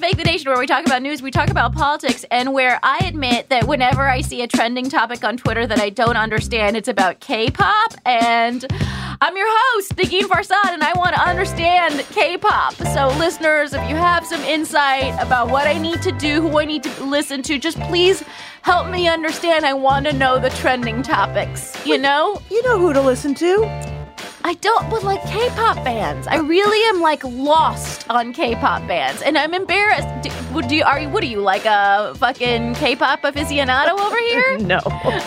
Fake the Nation, where we talk about news, we talk about politics, and where I admit that whenever I see a trending topic on Twitter that I don't understand, it's about K-pop. And I'm your host, Negin Farsad, and I want to understand K-pop. So, listeners, if you have some insight about what I need to do, who I need to listen to, just please help me understand. I want to know the trending topics. You know? You know who to listen to. I don't, but like K-pop bands, I really am like lost on K-pop bands, and I'm embarrassed. Do, do you are you? What are you like a fucking K-pop aficionado over here? no.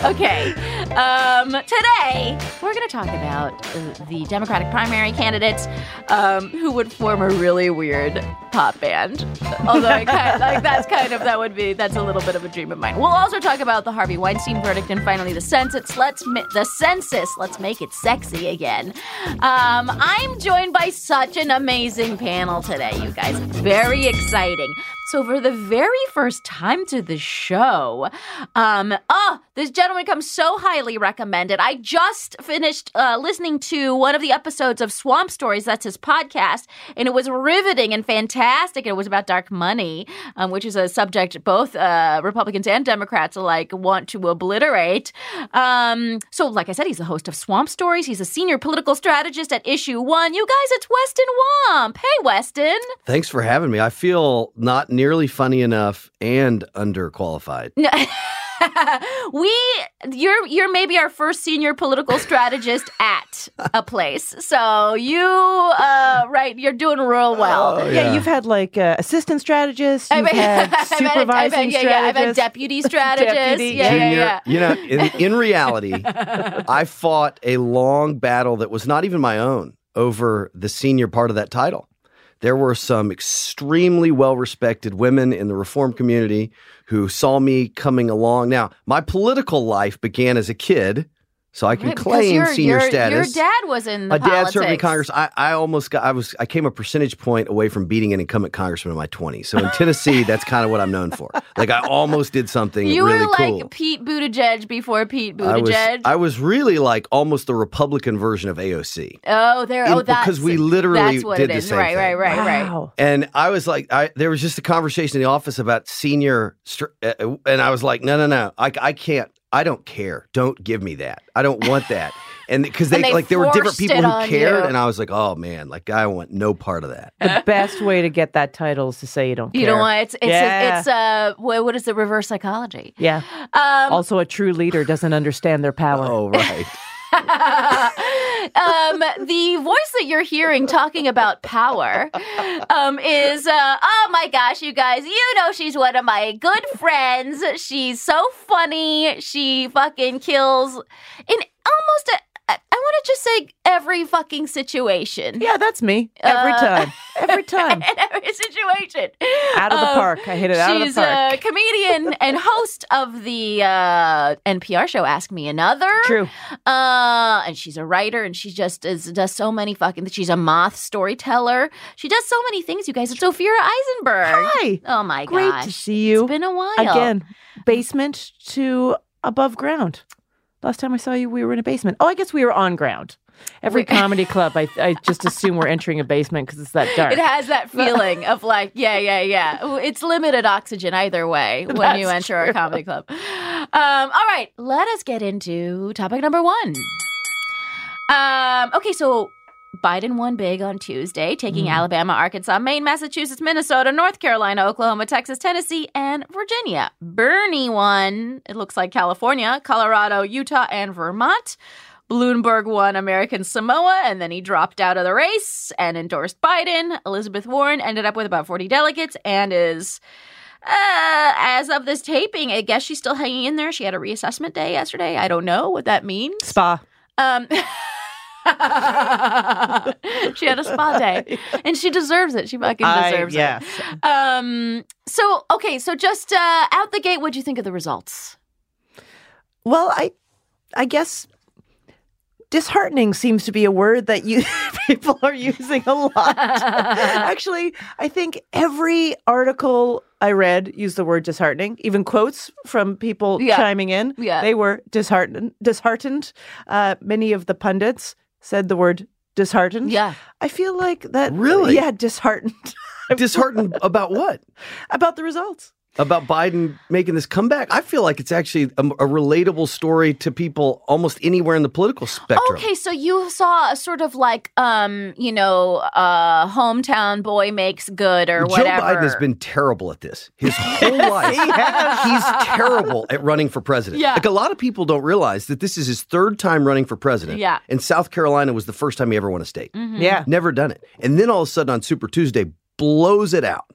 Okay. Um, today we're gonna talk about uh, the Democratic primary candidates um, who would form a really weird pop band. Although I kind of, like that's kind of that would be that's a little bit of a dream of mine. We'll also talk about the Harvey Weinstein verdict and finally the census. Let's the census. Let's make it sexy again. Um, I'm joined by such an amazing panel today, you guys. Very exciting. So, for the very first time to the show, um, oh, this gentleman comes so highly recommended. I just finished uh, listening to one of the episodes of Swamp Stories. That's his podcast, and it was riveting and fantastic. It was about dark money, um, which is a subject both uh, Republicans and Democrats alike want to obliterate. Um, so, like I said, he's the host of Swamp Stories. He's a senior political strategist at Issue One. You guys, it's Weston Wamp. Hey, Weston. Thanks for having me. I feel not nearly funny enough and underqualified. we you're you're maybe our first senior political strategist at a place. So you uh right, you're doing real well. Oh, yeah. yeah. you've had like uh, assistant strategist, you've I've had, had supervising I've had, yeah, yeah, I've had deputy strategist. deputy, yeah, Junior, yeah, yeah. You know, in, in reality, I fought a long battle that was not even my own over the senior part of that title there were some extremely well respected women in the reform community who saw me coming along. Now, my political life began as a kid. So I can right, claim senior status. Your dad was in my dad served in Congress. I, I almost got. I was. I came a percentage point away from beating an incumbent congressman in my twenties. So in Tennessee, that's kind of what I'm known for. Like I almost did something. You really were like cool. Pete Buttigieg before Pete Buttigieg. I was, I was, really like almost the Republican version of AOC. Oh, there. oh, that's because we literally that's what did it is. the same right, thing. Right, right, wow. right. And I was like, I, there was just a conversation in the office about senior, uh, and I was like, no, no, no, I, I can't. I don't care. Don't give me that. I don't want that. and because they, they like there were different people who cared, you. and I was like, oh man, like I want no part of that. The best way to get that title is to say you don't care. You know what? It's it's Yeah. it's uh what, what is the reverse psychology? Yeah. Um, Also, a true leader doesn't understand their power. Oh right. um, the voice that you're hearing talking about power um, is, uh, oh my gosh, you guys, you know she's one of my good friends. She's so funny. She fucking kills in almost a, I want to just say every fucking situation. Yeah, that's me. Every Uh, time. Every time. In every situation. Out of the Um, park. I hit it out of the She's a comedian and host of the uh, NPR show Ask Me Another. True. Uh, and she's a writer and she just is, does so many fucking she's a moth storyteller. She does so many things, you guys. It's Ophira Eisenberg. Hi. Oh my god. Great gosh. to see you. It's been a while. Again, basement to above ground. Last time I saw you, we were in a basement. Oh, I guess we were on ground. Every comedy club, I, I just assume we're entering a basement because it's that dark. It has that feeling of like, yeah, yeah, yeah. It's limited oxygen either way when you That's enter a comedy club. Um, all right, let us get into topic number one. Um, okay, so Biden won big on Tuesday, taking Alabama, Arkansas, Maine, Massachusetts, Minnesota, North Carolina, Oklahoma, Texas, Tennessee, and Virginia. Bernie won, it looks like California, Colorado, Utah, and Vermont. Bloomberg won American Samoa, and then he dropped out of the race and endorsed Biden. Elizabeth Warren ended up with about 40 delegates and is, uh, as of this taping, I guess she's still hanging in there. She had a reassessment day yesterday. I don't know what that means. Spa. Um, she had a spa day, and she deserves it. She fucking I- deserves yes. it. Um. So okay. So just uh, out the gate, what'd you think of the results? Well, I, I guess disheartening seems to be a word that you people are using a lot. Actually, I think every article I read used the word disheartening. Even quotes from people Yeah. chiming in, Yeah. they were disheartened. Disheartened. Uh, many of the pundits said the word disheartened. Yeah. I feel like that. Really? Yeah, disheartened Disheartened about what? about the results. About Biden making this comeback? I feel like it's actually a, a relatable story to people almost anywhere in the political spectrum. Okay, so you saw a sort of like, um, you know, uh, hometown boy makes good or Joe whatever. Biden has been terrible at this his whole life. He's terrible at running for president. Yeah. Like a lot of people don't realize that this is his third time running for president. Yeah. And South Carolina was the first time he ever won a state. Mhm. Yeah. Never done it. And then all of a sudden on Super Tuesday, blows it out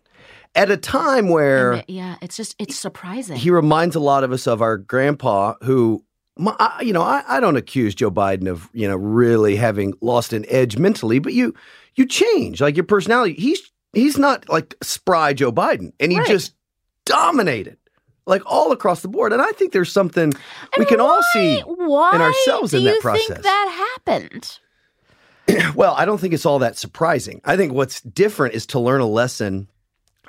at a time where it- yeah, it's just it's surprising. he reminds a lot of us of our grandpa who my, I, you know I, I don't accuse joe biden of you know really having lost an edge mentally but you you change like your personality he's he's not like spry joe biden and he Right. just dominated like all across the board and i think there's something we And can all see why in ourselves in that you process. think that happened? well, I don't think it's all that surprising. I think what's different is to learn a lesson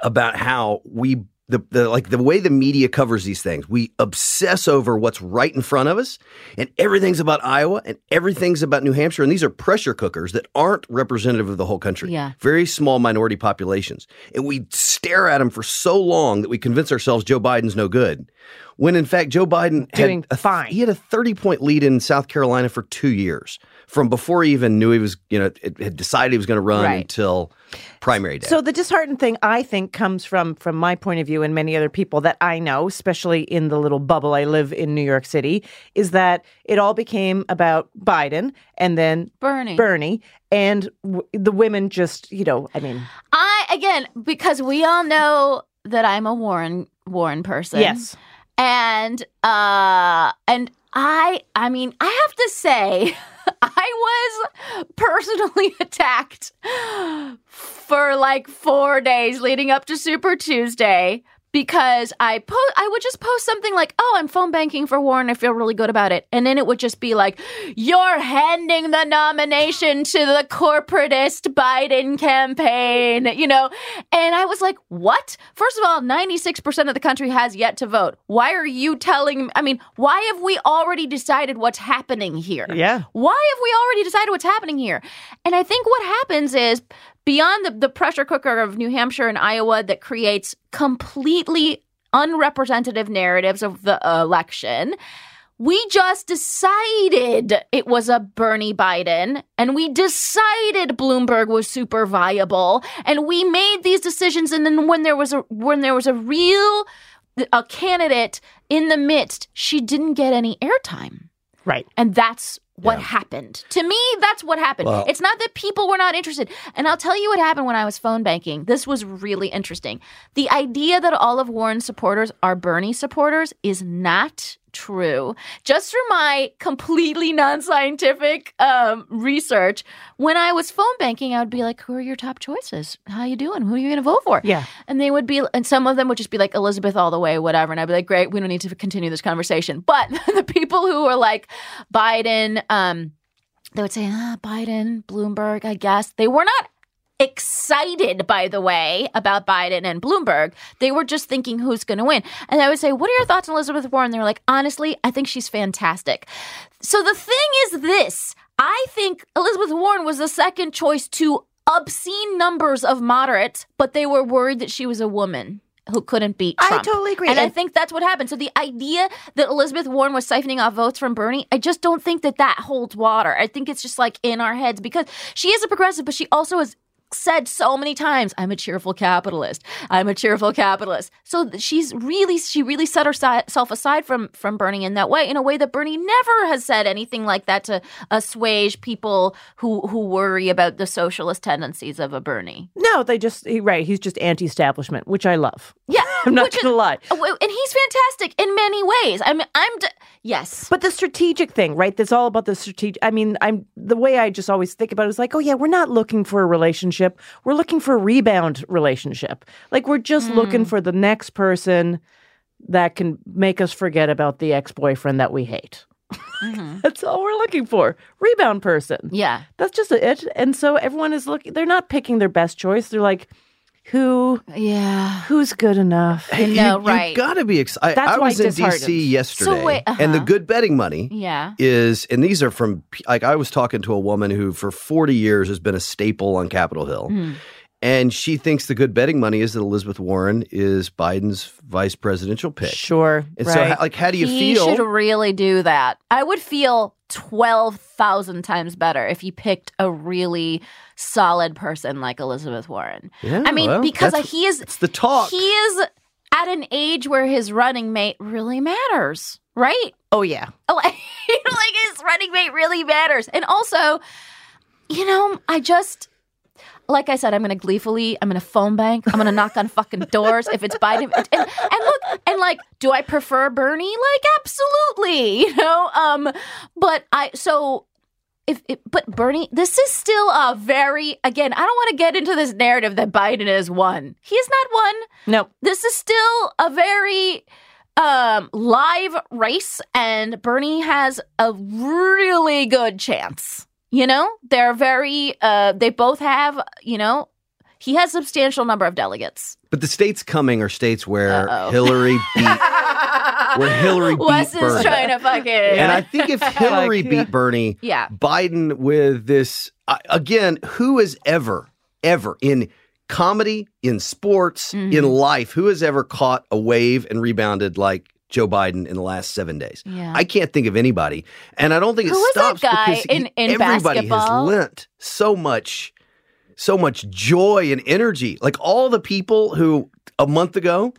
about how we the, the like the way the media covers these things. We obsess over what's right in front of us, and everything's about Iowa and everything's about New Hampshire, and these are pressure cookers that aren't representative of the whole country. Yeah. very small minority populations, and we stare at them for so long that we convince ourselves Joe Biden's no good. When in fact Joe Biden Doing had a, fine. He had a thirty point lead in South Carolina for two years, from before he even knew he was, you know, it, had decided he was going to run Right. until primary day. So the disheartened thing, I think, comes from from my point of view and many other people that I know, especially in the little bubble I live in New York City, is that it all became about Biden and then Bernie. Bernie, and w- the women just, you know, I mean, I again because we all know that I'm a Warren Warren person. yes, and uh and i i mean i have to say i was personally attacked for like four days leading up to super tuesday because I po- I would just post something like, "Oh, I'm phone banking for Warren. I feel really good about it," and then it would just be like, "You're handing the nomination to the corporatist Biden campaign," you know, and I was like, "What?" First of all, 96 percent of the country has yet to vote. Why are you telling? I mean, why have we already decided what's happening here? yeah, Why have we already decided what's happening here? And I think what happens is beyond the, the pressure cooker of New Hampshire and Iowa that creates completely unrepresentative narratives of the election, we just decided it was a Bernie Biden and we decided Bloomberg was super viable and we made these decisions and then when there was a when there was a real a candidate in the midst she didn't get any airtime Right. and that's what happened. To me, that's what happened. Well- it's not that people were not interested. And I'll tell you what happened when I was phone banking. This was really interesting. The idea that all of Warren's supporters are Bernie supporters is not true. Just through my completely non-scientific um, research, when I was phone banking, I would be like, "Who are your top choices? How are you doing? Who are you going to vote for?" Yeah. And they would be, and some of them would just be like Elizabeth all the way, whatever. And I'd be like, great, we don't need to continue this conversation. But the people who were like Biden, um, they would say, ah, Biden, Bloomberg, I guess. They were not excited, by the way, about Biden and Bloomberg. They were just thinking who's going to win. And I would say, what are your thoughts on Elizabeth Warren? They were like, honestly, I think she's fantastic. So the thing is this I think Elizabeth Warren was the second choice to obscene numbers of moderates, but they were worried that she was a woman who couldn't beat I totally agree. And I think that's what happened. So the idea that Elizabeth Warren was siphoning off votes from Bernie, I just don't think that that holds water. I think it's just like in our heads because she is a progressive, but she also has said so many times, I'm a cheerful capitalist. I'm a cheerful capitalist. So she's really, she really set herself aside from from Bernie in that way, in a way that Bernie never has said anything like that to assuage people who who worry about the socialist tendencies of a Bernie. No, they just he, right. He's just anti-establishment, which I love. Yeah, I'm not gonna lie. Oh, and he's fantastic in many ways. I mean, I'm d- yes. But the strategic thing, right? That's all about the strategic. I mean, I'm the way I just always think about it is like, oh yeah, we're not looking for a relationship. We're looking for a rebound relationship. Like we're just hmm. looking for the next person that can make us forget about the ex-boyfriend that we hate. Mm-hmm. That's all we're looking for. Rebound person. Yeah. That's just it. And so everyone is looking. They're not picking their best choice. They're like, who Yeah. who's good enough? I know, you, right. You got to be excited. That's I why was in. DC yesterday, wait, and the uh-huh. good betting money Yeah. is, and these are from like I was talking to a woman who for 40 years has been a staple on Capitol Hill. Hmm. And she thinks the good betting money is that Elizabeth Warren is Biden's vice presidential pick. Sure. And so, right. how, like, how do you he feel? should really do that. I would feel 12,000 times better if he picked a really solid person like Elizabeth Warren. Yeah, I mean, well, because he is it's the talk. he is at an age where his running mate really matters, right? oh yeah. like, like his running mate really matters. And also, you know, I just like I said, I'm going to gleefully, I'm going to phone bank, I'm going to knock on fucking doors if it's Biden. And, and look, and like, do I prefer Bernie? Like, absolutely, you know. Um, but I so. If, if, but Bernie, this is still a very again. I don't want to get into this narrative that Biden has won. He has not won No. this is still a very um live race and Bernie has a really good chance. You know? They're very uh they both have, you know, he has substantial number of delegates. but the states coming are states where Uh-oh. Hillary beat. Where Hillary beat Wes is Bernie. trying to fucking And I think if Hillary Like, beat Bernie, Yeah. Biden with this uh, again, who has ever, ever in comedy, in sports, Mm-hmm. in life, who has ever caught a wave and rebounded like Joe Biden in the last seven days? Yeah. I can't think of anybody, and I don't think it Who that stops guy because in- in everybody basketball? has lent so much, so much joy and energy. Like all the people who a month ago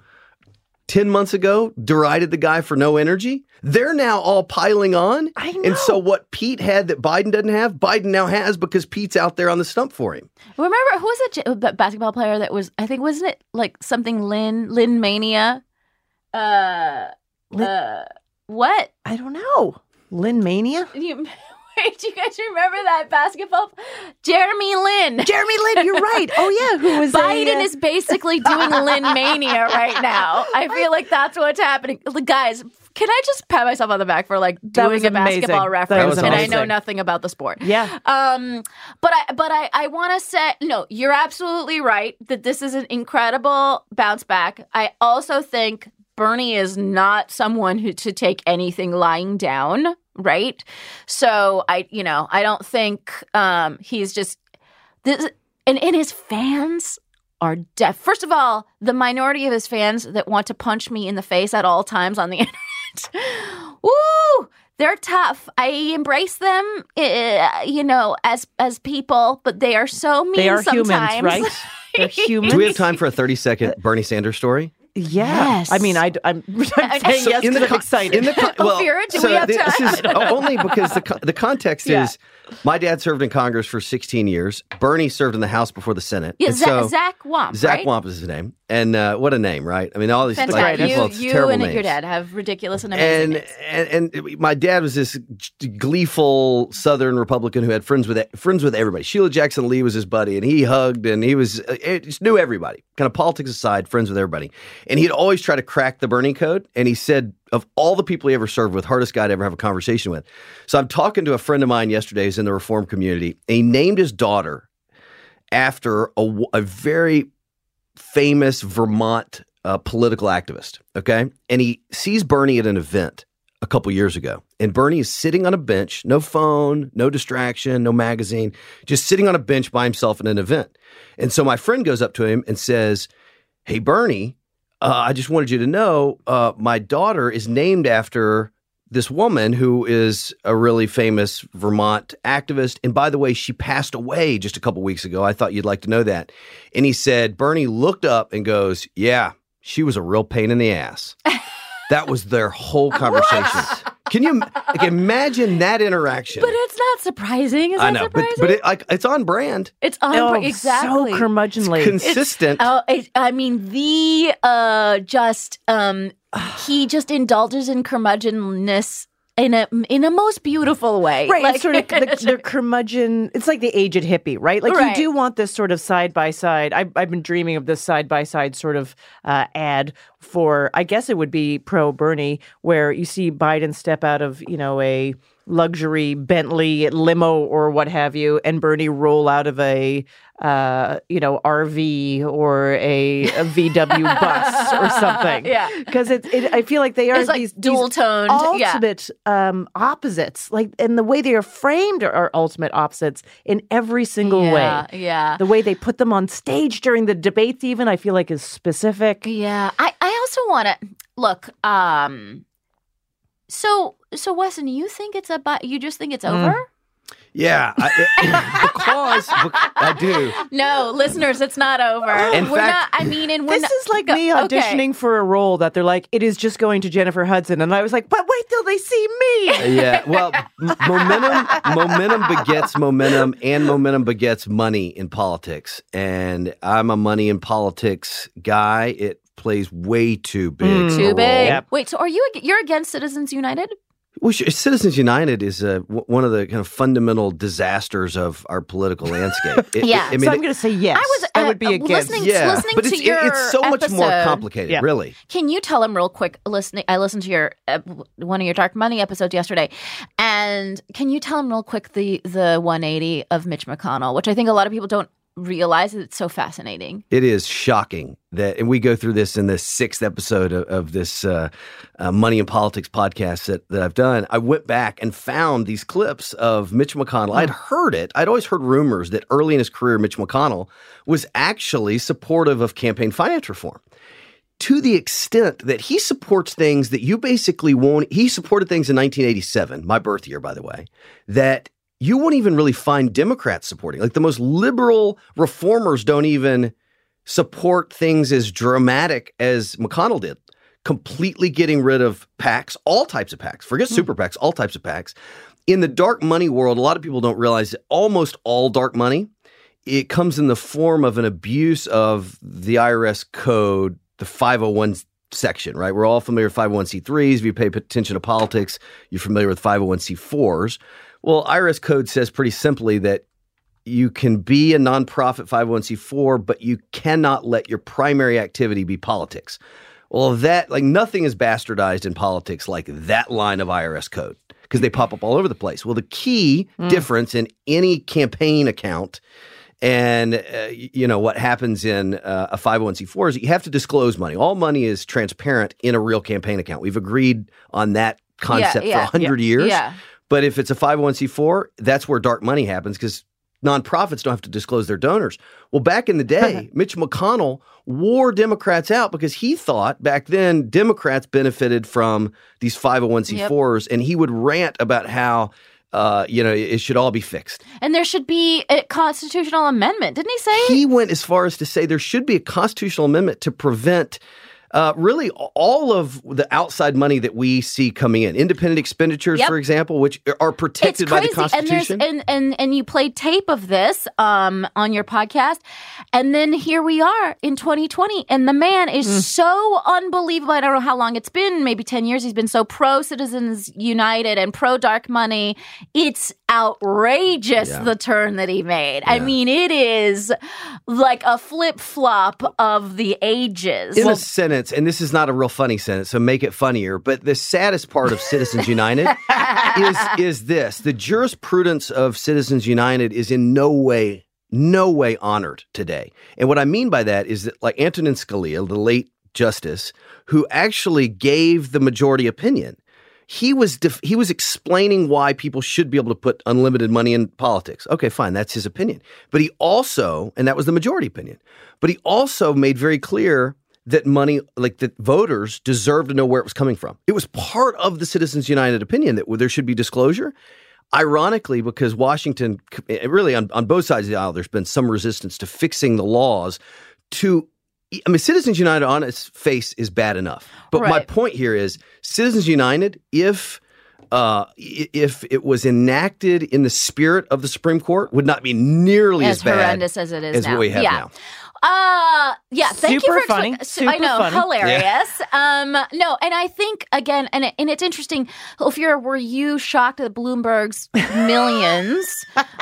10 months ago derided the guy for no energy. They're now all piling on. I And so what Pete had that Biden doesn't have, Biden now has because Pete's out there on the stump for him. Remember who was that j- basketball player that was I think wasn't it like something Lin Lin Mania? Uh Lin- uh what? I don't know. Lin Mania? You, wait, do you guys remember that basketball? Jeremy Lin. Jeremy Lin, you're right. Oh yeah, who was Biden a, uh, is basically doing Lin Mania right now. I feel like that's what's happening. Guys, can I just pat myself on the back for like That doing a basketball reference and I know nothing about the sport? Yeah. Um, but I but I I want to say no. You're absolutely right that this is an incredible bounce back. I also think Bernie is not someone who to take anything lying down, right? So I you know I don't think um he's just this and and his fans are deaf. First of all, the minority of his fans that want to punch me in the face at all times on the internet Woo! They're tough. I embrace them, uh, you know, as as people, but they are so mean They are sometimes. humans, right? They're humans. Do we have time for a 30 second Bernie Sanders story? Yeah. Yes. I mean, I, am I'm saying So yes in the because I'm excited. In the con- oh, well, Ophira, do so we have time? This is only because the the context Yeah. is my dad served in Congress for 16 years. Bernie served in the House before the Senate. Yeah, Zach, so- Zach Wamp. Zach right? Wamp is his name, and uh, what a name, right? I mean, all these Fantastic. like, well, you you and names. your dad have ridiculous and amazing and, names. and and my dad was this gleeful Southern Republican who had friends with friends with everybody. Sheila Jackson Lee was his buddy, and he hugged, and he was uh, just knew everybody. Kind of politics aside, friends with everybody, and he'd always try to crack the Bernie code. And he said of all the people he ever served with, hardest guy to ever have a conversation with. So I'm talking to a friend of mine yesterday who's in the reform community, and he named his daughter after a, a very famous Vermont uh, political activist. Okay. And he sees Bernie at an event a couple years ago. And Bernie is sitting on a bench, no phone, no distraction, no magazine, just sitting on a bench by himself in an event. And so my friend goes up to him and says, Hey, Bernie, uh, I just wanted you to know uh, my daughter is named after this woman who is a really famous Vermont activist. And by the way, she passed away just a couple weeks ago. I thought you'd like to know that. And he said, Bernie looked up and goes, Yeah, she was a real pain in the ass. that was their whole conversation. Can you like, imagine that interaction? But it's not surprising. Is I that know, but, surprising? but it, like, it's on brand, it's on oh, exactly. so curmudgeonly. consistent. Oh, it, I mean, the uh, just um, he just indulges in curmudgeonness in a in a most beautiful way. Right, Like, sort of the, the curmudgeon. It's like the aged hippie, right? Like Right. you do want this sort of side by side. I've I've been dreaming of this side by side sort of uh, ad for. I guess it would be pro Bernie, where you see Biden step out of you know a luxury Bentley limo or what have you, and Bernie roll out of a uh, you know RV or a, a VW bus or something. Yeah. because it's. It, I feel like they are It's like these dual-toned, yeah. ultimate um, opposites. Like, and the way they are framed are, are ultimate opposites in every single yeah, way. yeah. The way they put them on stage during the debates, even I feel like is specific. Yeah, I, I also want to look. Um, so so Weston, you think it's about? You just think it's Mm. over? yeah, I, it- because bec- I do. No, listeners, it's not over. In we're fact- not. I mean, and we're This not, is like go- me okay. auditioning for a role that they're like, it is just going to Jennifer Hudson. And I was like, but wait till they see me. Yeah, well, momentum momentum begets momentum, and momentum begets money in politics. And I'm a money in politics guy. It plays way too big. Mm. Too big. Yep. Wait, so are you? You're against Citizens United? Well, Citizens United is uh, w- one of the kind of fundamental disasters of our political landscape. It- Yeah. I mean, so I'm going to say yes. I was, that uh, would be uh, against. listening- yeah, listening but to it's, your it's so much more complicated, Yeah. really. Can you tell them real quick? Listening, I listened to your uh, one of your Dark Money episodes yesterday, and can you tell them real quick the the 180 of Mitch McConnell, which I think a lot of people don't realize. It's so fascinating. It is shocking that, and we go through this in the sixth episode of, of this uh, uh, Money and Politics podcast that, that I've done. I went back and found these clips of Mitch McConnell. I'd heard it. I'd always heard rumors that early in his career, Mitch McConnell was actually supportive of campaign finance reform. To the extent that he supports things that you basically won't, he supported things in 1987, my birth year, by the way, that you won't even really find Democrats supporting. Like the most liberal reformers don't even support things as dramatic as McConnell did. Completely getting rid of PACs, all types of PACs, forget hmm. super PACs, all types of PACs. In the dark money world, a lot of people don't realize that almost all dark money, it comes in the form of an abuse of the IRS code, the 501 section, right? We're all familiar with 501c3s. If you pay attention to politics, you're familiar with 501c4s. Well, IRS code says pretty simply that you can be a nonprofit 501c4, but you cannot let your primary activity be politics. Well, that, like, nothing is bastardized in politics like that line of IRS code because they pop up all over the place. Well, the key difference in any campaign account and uh, you know what happens in uh, a 501c4 is you have to disclose money. All money is transparent in a real campaign account. We've agreed on that concept yeah, for 100 years. Yeah. But if it's a 501c4, that's where dark money happens because nonprofits don't have to disclose their donors. Well, back in the day, Mitch McConnell wore Democrats out because he thought back then Democrats benefited from these 501c4s, and he would rant about how. Uh, you know, it should all be fixed. And there should be a constitutional amendment, didn't he say? He went as far as to say there should be a constitutional amendment to prevent uh, really all of the outside money that we see coming in, independent expenditures, Yep. for example, which are protected by the Constitution. And, there's, and and and you played tape of this um on your podcast, and then here we are in 2020, and the man is Mm. so unbelievable. I don't know how long it's been, maybe 10 years. He's been so pro Citizens United and pro dark money. It's outrageous Yeah. the turn that he made. I mean, it is like a flip flop of the ages. in a sentence, and this is not a real funny sentence, so make it funnier. But the saddest part of Citizens United is is this: the jurisprudence of Citizens United is in no way, no way honored today. And what I mean by that is that, like Antonin Scalia, the late justice, who actually gave the majority opinion. He was def- he was explaining why people should be able to put unlimited money in politics. Okay, fine, that's his opinion. But he also, and that was the majority opinion. But he also made very clear that money, like that voters deserve to know where it was coming from. It was part of the Citizens United opinion that there should be disclosure. Ironically, because Washington, really on, on both sides of the aisle, there's been some resistance to fixing the laws to. I mean, Citizens United on its face is bad enough. But my point here is Citizens United, if uh, if it was enacted in the spirit of the Supreme Court, would not be nearly as, as bad horrendous as it is as now. what we have yeah. now. Uh yeah, thank Super you for funny, I super know, funny. hilarious. Um no, and I think again and it- and it's interesting you're were you shocked at Bloomberg's millions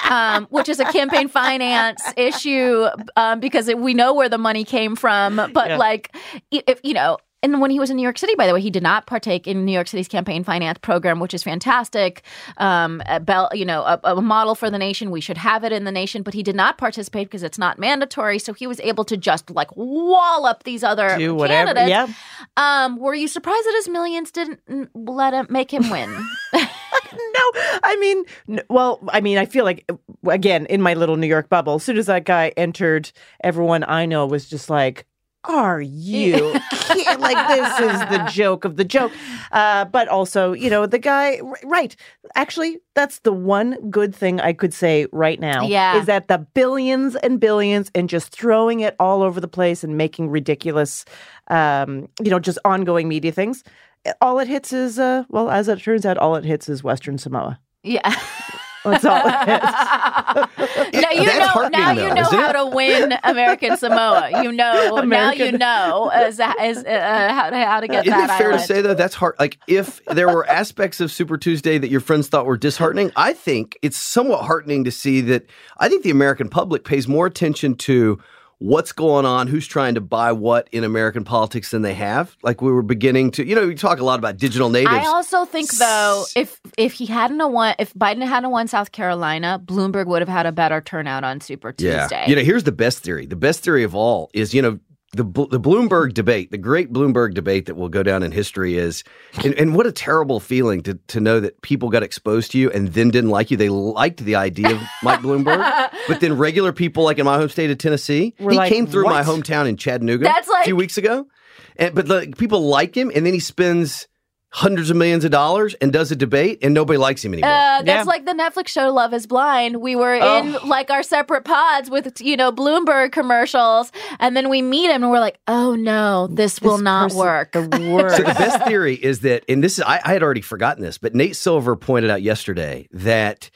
um which is a campaign finance issue um because it, we know where the money came from but Yeah. like if you know and when he was in New York City, by the way, he did not partake in New York City's campaign finance program, which is fantastic. Um, a bell, you know, a, a model for the nation. We should have it in the nation, but he did not participate because it's not mandatory. So he was able to just like wallop these other Do whatever. candidates. Yeah. Um, were you surprised that his millions didn't let him make him win? No, I mean, well, I mean, I feel like again in my little New York bubble. As soon as that guy entered, everyone I know was just like, "Are you like this is the joke of the joke?" Uh, but also, you know, the guy, right? Actually, that's the one good thing I could say right now. Yeah. is that the billions and billions and just throwing it all over the place and making ridiculous, um, you know, just ongoing media things. All it hits is, uh, well, as it turns out, all it hits is Western Samoa. yeah. That's all it is. now you That's know. Now though, you know how it? to win American Samoa. You know. Now you know as, as uh, how to how to get Isn't that it fair island. to say though that's hard? Like if there were aspects of Super Tuesday that your friends thought were disheartening, I think it's somewhat heartening to see that. I think the American public pays more attention to what's going on, who's trying to buy what in American politics than they have. Like we were beginning to, you know, we talk a lot about digital natives. I also think though, if if he hadn't won, if Biden hadn't won South Carolina, Bloomberg would have had a better turnout on Super Tuesday. You know, here's the best theory. The best theory of all is, you know, the the Bloomberg debate, the great Bloomberg debate that will go down in history is, and, and what a terrible feeling to to know that people got exposed to you and then didn't like you. They liked the idea of Mike Bloomberg, but then regular people, like in my home state of Tennessee, We're he like, came through my hometown in Chattanooga That's a few weeks ago, and but like, people like him, and then he spends hundreds of millions of dollars and does a debate, and nobody likes him anymore. Uh, that's Yeah. like the Netflix show Love is Blind. We were in Oh. like our separate pods with, you know, Bloomberg commercials. And then we meet him and we're like, oh no, this, will not person- work. The worst. So the best theory is that, and this is I, I had already forgotten this, but Nate Silver pointed out yesterday that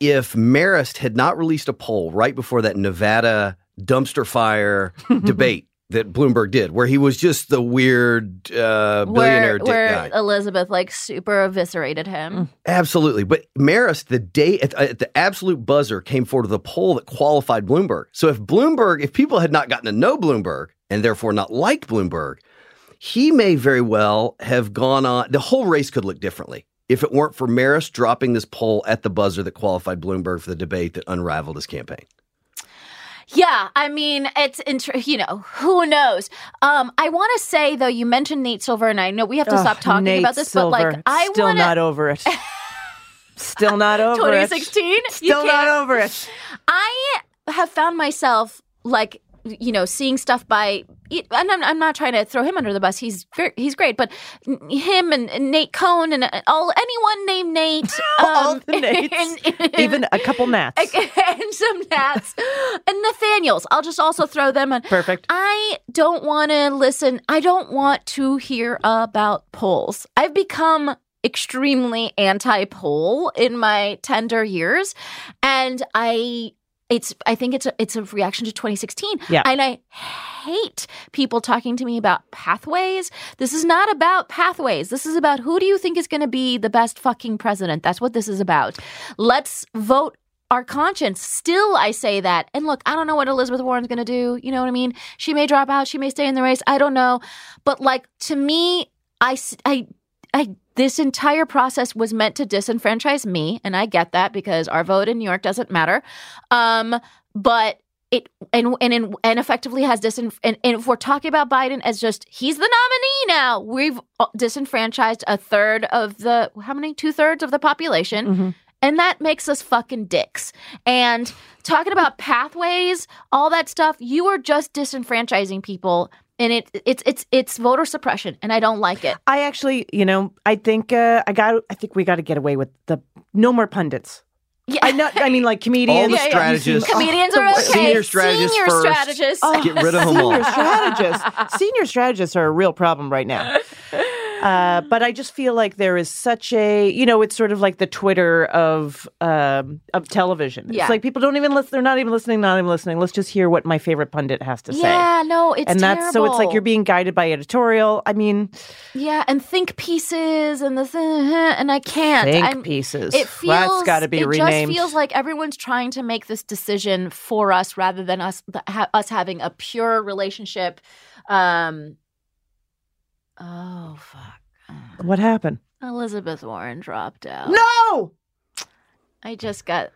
if Marist had not released a poll right before that Nevada dumpster fire debate that Bloomberg did, where he was just the weird uh, billionaire where dick where guy. Elizabeth like super eviscerated him. Absolutely. But Marist, the day at, at the absolute buzzer, came forward with a poll that qualified Bloomberg. So if Bloomberg, if people had not gotten to know Bloomberg and therefore not liked Bloomberg, he may very well have gone on. The whole race could look differently if it weren't for Marist dropping this poll at the buzzer that qualified Bloomberg for the debate that unraveled his campaign. Yeah, I mean, it's inter- you know who knows. Um, I want to say though, you mentioned Nate Silver, and I know we have to Ugh, stop talking Nate about this, Silver, but like, I still want not over it. Still not over it. 2016. Still can't- over it. I have found myself like you know seeing stuff by and I'm, I'm not trying to throw him under the bus he's very, he's great but him and, and Nate Cohn and all anyone named Nate All um, the Nates. and- and- Even a couple gnats. and some Nats and Nathaniels I'll just also throw them on Perfect. I don't want to listen. I don't want to hear about polls. I've become extremely anti-poll in my tender years, and I it's I think it's a, it's a reaction to 2016. Yeah. and I hate people talking to me about pathways. This is not about pathways. This is about who do you think is going to be the best fucking president. That's what this is about. Let's vote our conscience. Still, I say that. And look, I don't know what Elizabeth Warren's going to do. You know what I mean? She may drop out. She may stay in the race. I don't know. But like to me, I, I, I, this entire process was meant to disenfranchise me, and I get that because our vote in New York doesn't matter. Um, but it and and and, effectively has disenf- and, and if we're talking about Biden as just he's the nominee now, we've uh, disenfranchised a third of the how many two thirds of the population. Mhm. And that makes us fucking dicks. And talking about pathways, all that stuff, you are just disenfranchising people, and it it's it's it's voter suppression, and I don't like it. I actually, you know, I think uh, I got. I think we got to get away with the no more pundits. Yeah, I know. I mean, like comedians. All the Yeah, yeah. comedians Oh, are the okay. Senior strategists Senior first. strategists. Oh, Get rid of them all. Senior strategists. Senior strategists are a real problem right now. Uh, but I just feel like there is such a, you know, it's sort of like the Twitter of um, of television. Yeah. It's like people don't even listen. They're not even listening. Not even listening. Let's just hear what my favorite pundit has to say. Yeah, no, it's and that's so it's like you're being guided by editorial. I mean, yeah, and think pieces and the and I can't. think I'm, pieces. It feels that's got to be it renamed. just feels like everyone's trying to make this decision for us rather than us ha- us having a pure relationship. Um. Oh fuck! what happened? Elizabeth Warren dropped out. No. I just got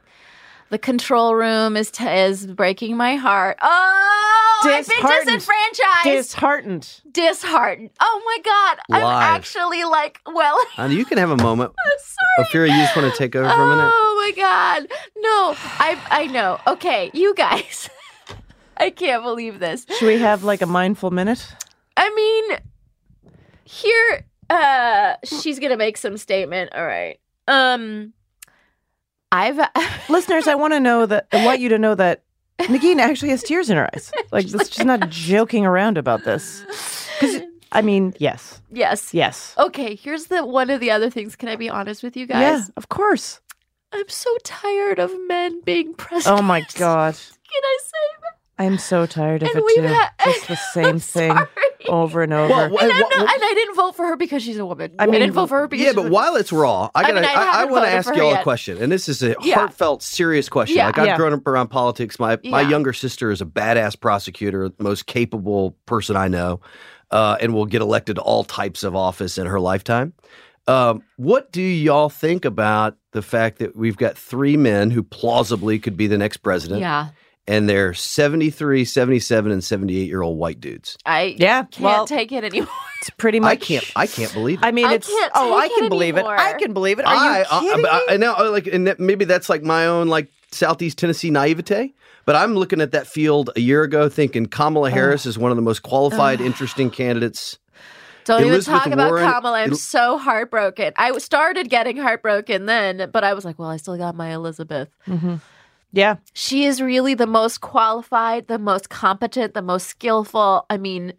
the control room is t- is breaking my heart. Oh, I've been Disheartened. disenfranchised, Disheartened. disheartened. Oh my god, I'm actually like, well, And you can have a moment. sorry. Ophira, you just want to take over for a minute? Oh my god, no, I I know. Okay, you guys, I can't believe this. Should we have like a mindful minute? I mean, here, uh, she's gonna make some statement. All right, um, I've. Listeners, I want to know that. I want you to know that Negin actually has tears in her eyes. Like this, she's not joking around about this. Because I mean, yes, yes. yes, Okay, here's the one of the other things. Can I be honest with you guys? yeah, of course. I'm so tired of men being president. Oh my god, Can I say? I'm so tired of And it too. had- Just the same thing over and over. Well, And, wh- I'm not, wh- and I didn't vote for her because she's a woman. I I, mean, didn't vote for her because Yeah, she's but a- while it's raw, I I gotta, mean, I I, I, want to ask y'all a question, and this is a Yeah. heartfelt, serious question. Yeah. Like I've Yeah. grown up around politics. My my younger sister is a badass prosecutor, most capable person I know, uh, and will get elected to all types of office in her lifetime. Um, what do y'all think about the fact that we've got three men who plausibly could be the next president, yeah, and they're 73, 77, and 78 year old white dudes? I yeah, can't well, take it anymore. it's pretty much. I can't. I can't believe it. I mean, I it's. can't oh, I take it can believe it. I can believe it. Are I, you kidding I, I, me? I now like, and that, maybe that's like my own like Southeast Tennessee naivete. But I'm looking at that field a year ago, thinking Kamala Harris is one of the most qualified, interesting candidates. Don't Elizabeth even talk about Warren- Kamala. I'm El- so heartbroken. I started getting heartbroken then, but I was like, well, I still got my Elizabeth. Mhm. Yeah, She is really the most qualified, the most competent, the most skillful. I mean,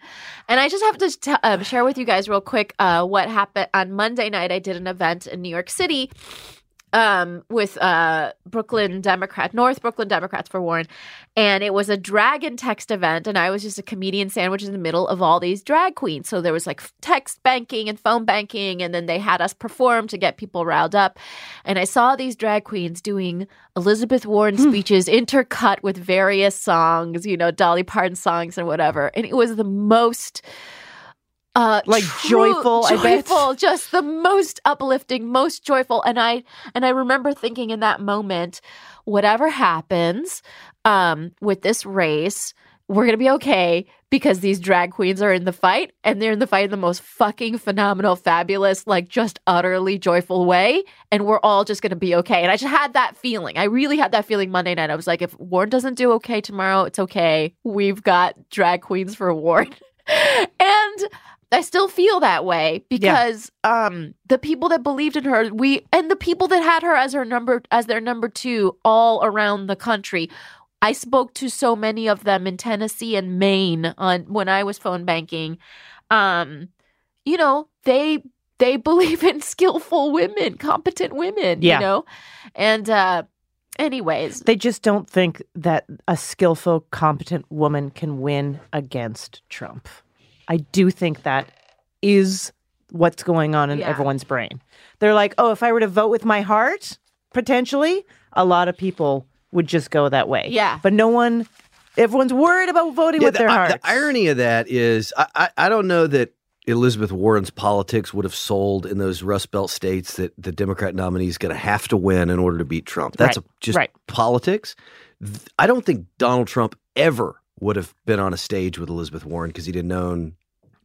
and I just have to t- um, share with you guys real quick uh, what happened on Monday night. I did an event in New York City um, with uh, Brooklyn Democrat, North Brooklyn Democrats for Warren, and it was a drag and text event, and I was just a comedian sandwiched in the middle of all these drag queens. So there was like text banking and phone banking, and then they had us perform to get people riled up. And I saw these drag queens doing Elizabeth Warren speeches intercut with various songs, you know, Dolly Parton songs and whatever, and it was the most uh Like true- joyful, I bet. joyful just the most uplifting most joyful and i and i remember thinking in that moment whatever happens um with this race we're gonna be okay because these drag queens are in the fight and they're in the fight in the most fucking phenomenal, fabulous, like just utterly joyful way. And we're all just gonna be okay. And I just had that feeling. I really had that feeling Monday night. I was like, if Warren doesn't do okay tomorrow, it's okay. We've got drag queens for Warren. and I still feel that way because um the people that believed in her, we and the people that had her as her number as their number 2 all around the country. I spoke to so many of them in Tennessee and Maine on when I was phone banking. Um you know, they they believe in skillful women, competent women, Yeah. you know. And uh anyways, They just don't think that a skillful, competent woman can win against Trump. I do think that is what's going on in Yeah. everyone's brain. They're like, oh, if I were to vote with my heart, potentially, a lot of people would just go that way. Yeah. But no one, everyone's worried about voting with the, their I- heart. the irony of that is, I, I, I don't know that Elizabeth Warren's politics would have sold in those Rust Belt states that the Democrat nominee is going to have to win in order to beat Trump. That's Right, a, just right. politics. I don't think Donald Trump ever would have been on a stage with Elizabeth Warren because he'd have known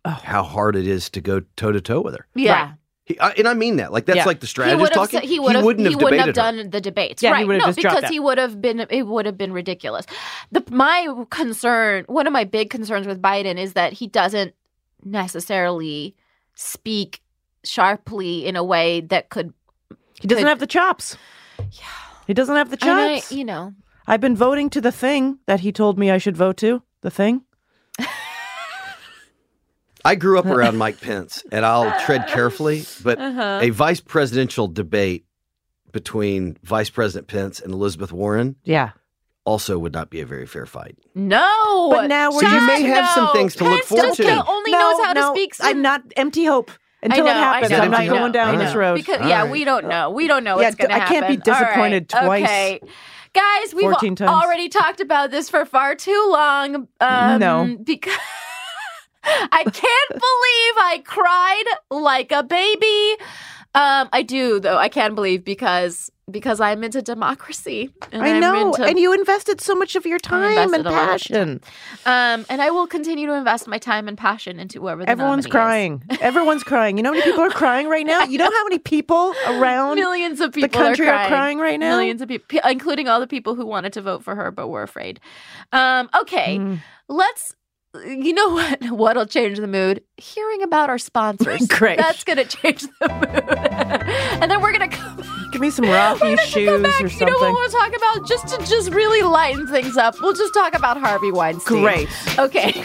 Oh. how hard it is to go toe to toe with her. yeah. He, I, and I mean that. Like that's Yeah. like the he strategist would have talking. he would have wouldn't he have wouldn't have debated her. done the debates Yeah, he right would have no just because that. he would have been it would have been ridiculous the my concern one of my big concerns with biden is that he doesn't necessarily speak sharply in a way that could he doesn't could- have the chops. yeah He doesn't have the and I, chops. you know I've been voting to the thing that he told me I should vote to. The thing. I grew up around Mike Pence, and I'll tread carefully, but Uh-huh. a vice presidential debate between Vice President Pence and Elizabeth Warren Yeah. also would not be a very fair fight. no But now we're- Shut You may have some things to look Pence forward to. only knows how to speak some- I'm not empty hope until I it happens. I know, I'm not going down this road. Because All yeah, right. we don't know. We don't know Yeah, what's going to happen. I can't be All right, disappointed twice. Okay. Guys, we've 14 times. already talked about this for far too long. Um, No. because I can't believe I cried like a baby. Um, I do though. I can't believe because because I'm into democracy. And I know, into- and you invested so much of your time and passion. um, and I will continue to invest my time and passion into whoever the Everyone's nominee is. Everyone's crying. Everyone's crying. You know how many people are crying right now? You know how many people around Millions of people the country are are crying. crying right now? Millions of people, including all the people who wanted to vote for her but were afraid. Um, okay, Mm. let's. You know what? What'll change the mood? Hearing about our sponsors. Great. That's gonna change the mood. and then we're gonna come. Give me some We're Rocky gonna come shoes back. or something. You know what we'll talk about? Just to just really lighten things up. We'll just talk about Harvey Weinstein. Great. Okay.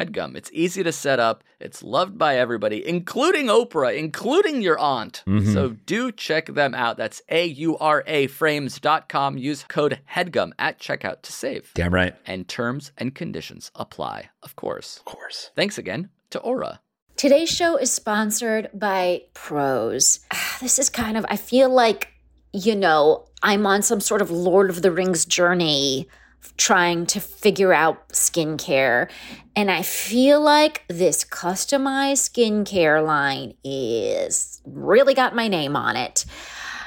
HEADGUM. It's easy to set up. It's loved by everybody, including Oprah, including your aunt. Mhm. So do check them out. That's A U R A frames.com. Use code HEADGUM at checkout to save. Damn right. And terms and conditions apply, of course. Of course. Thanks again to Aura. Today's show is sponsored by Prose. Ah, This is kind of, I feel like, you know, I'm on some sort of Lord of the Rings journey trying to figure out skincare. And I feel like this customized skincare line is really got my name on it.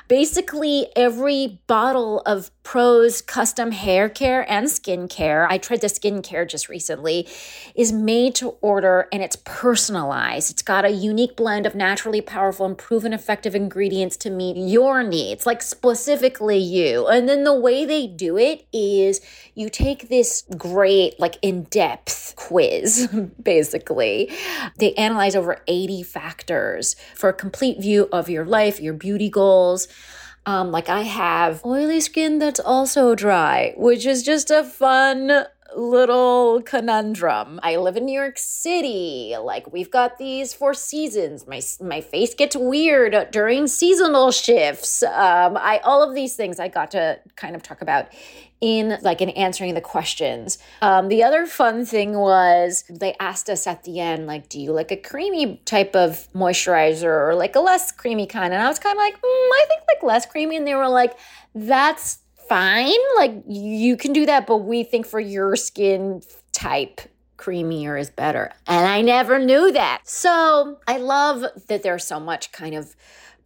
Basically, every bottle of Prose custom hair care and skincare, I tried the skincare just recently, is made to order and it's personalized. It's got a unique blend of naturally powerful and proven effective ingredients to meet your needs, like specifically you. And then the way they do it is you take this great, like in depth quiz, basically. They analyze over 80 factors for a complete view of your life, your beauty goals. Um, like I have oily skin that's also dry, which is just a fun little conundrum. I live in New York City. Like we've got these four seasons. My my face gets weird during seasonal shifts. Um, I all of these things I got to kind of talk about in like in answering the questions. Um, the other fun thing was they asked us at the end, like, do you like a creamy type of moisturizer or like a less creamy kind? And I was kind of like, mm, I think like less creamy. And they were like, that's fine. Like you can do that, but we think for your skin type, creamier is better. And I never knew that. So I love that there's so much kind of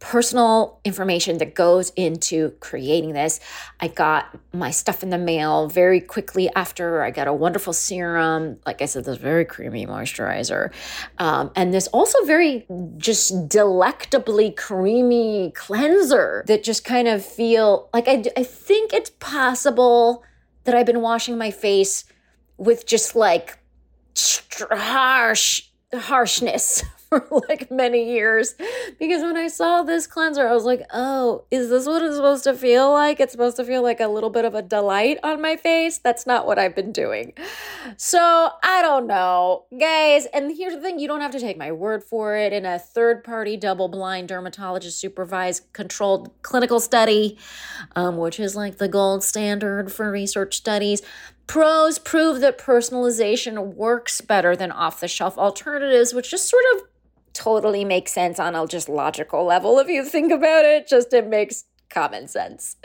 personal information that goes into creating this. I got my stuff in the mail very quickly after. I got a wonderful serum. Like I said, this very creamy moisturizer. Um, and this also very just delectably creamy cleanser that just kind of feel like I, I think it's possible that I've been washing my face with just like harsh harshness for like many years because when I saw this cleanser, I was like, oh, is this what it's supposed to feel like? It's supposed to feel like a little bit of a delight on my face. That's not what I've been doing. So I don't know, guys. And here's the thing you don't have to take my word for it. In a third party, double blind, dermatologist supervised, controlled clinical study, um, which is like the gold standard for research studies, Prose prove that personalization works better than off the shelf alternatives, which just sort of totally makes sense on a just logical level if you think about it. Just it makes common sense.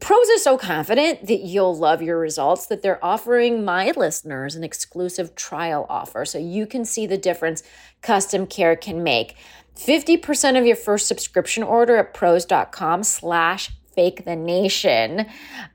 Prose is so confident that you'll love your results that they're offering my listeners an exclusive trial offer so you can see the difference custom care can make. 50% of your first subscription order at prose.com slash fake the nation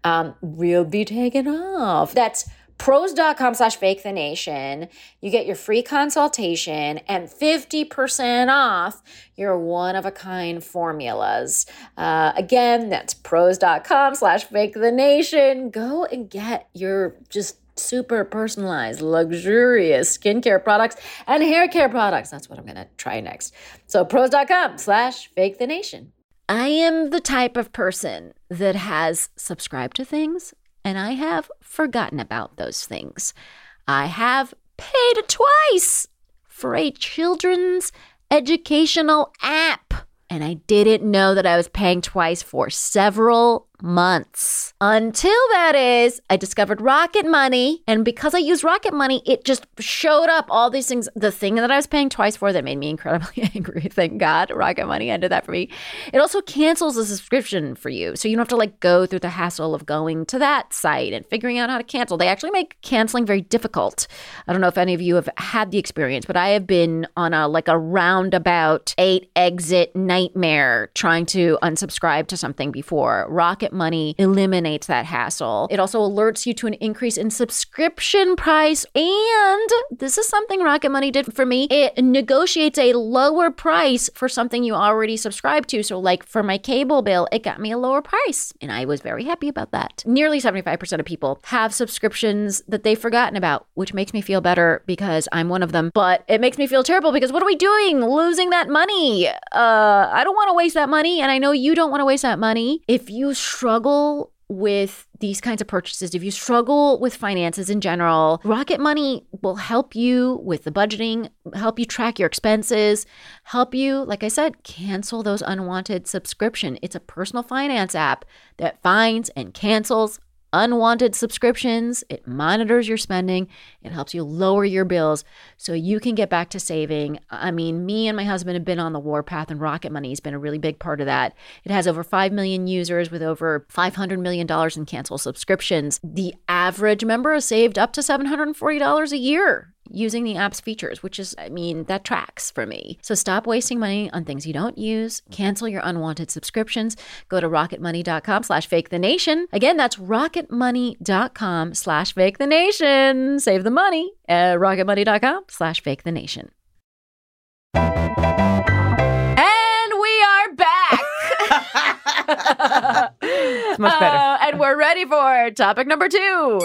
um, will be taken off. That's prose.com slash fake the nation. You get your free consultation and 50% off your one of a kind formulas. Uh, again, that's prose.com slash fake the nation. Go and get your just super personalized, luxurious skincare products and hair care products. That's what I'm to try next. So prose.com slash fake the nation. I am the type of person that has subscribed to things and I have forgotten about those things. I have paid twice for a children's educational app. And I didn't know that I was paying twice for several months. Until that is, I discovered Rocket Money. And because I used Rocket Money, it just showed up all these things. The thing that I was paying twice for that made me incredibly angry. Thank God Rocket Money ended that for me. It also cancels the subscription for you. So you don't have to like go through the hassle of going to that site and figuring out how to cancel. They actually make canceling very difficult. I don't know if any of you have had the experience, but I have been on a like a roundabout eight exit nightmare trying to unsubscribe to something before. Rocket Money eliminates that hassle. It also alerts you to an increase in subscription price. And this is something Rocket Money did for me. It negotiates a lower price for something you already subscribe to. So, like for my cable bill, it got me a lower price. And I was very happy about that. Nearly 75% of people have subscriptions that they've forgotten about, which makes me feel better because I'm one of them. But it makes me feel terrible because what are we doing? Losing that money. Uh, I don't want to waste that money. And I know you don't want to waste that money. If you struggle with these kinds of purchases, if you struggle with finances in general, Rocket Money will help you with the budgeting, help you track your expenses, help you, like I said, cancel those unwanted subscription. It's a personal finance app that finds and cancels unwanted subscriptions, it monitors your spending, it helps you lower your bills so you can get back to saving. I mean, me and my husband have been on the warpath, and Rocket Money has been a really big part of that. It has over 5 million users with over $500 million in canceled subscriptions. The average member has saved up to $740 a year using the app's features, which is, I mean, that tracks for me. So stop wasting money on things you don't use. Cancel your unwanted subscriptions. Go to rocketmoney.com slash fake the nation. Again, that's rocketmoney.com slash fake the nation. Save the money at rocketmoney.com slash fake the nation. And we are back. It's much better. Uh, and we're ready for topic number two.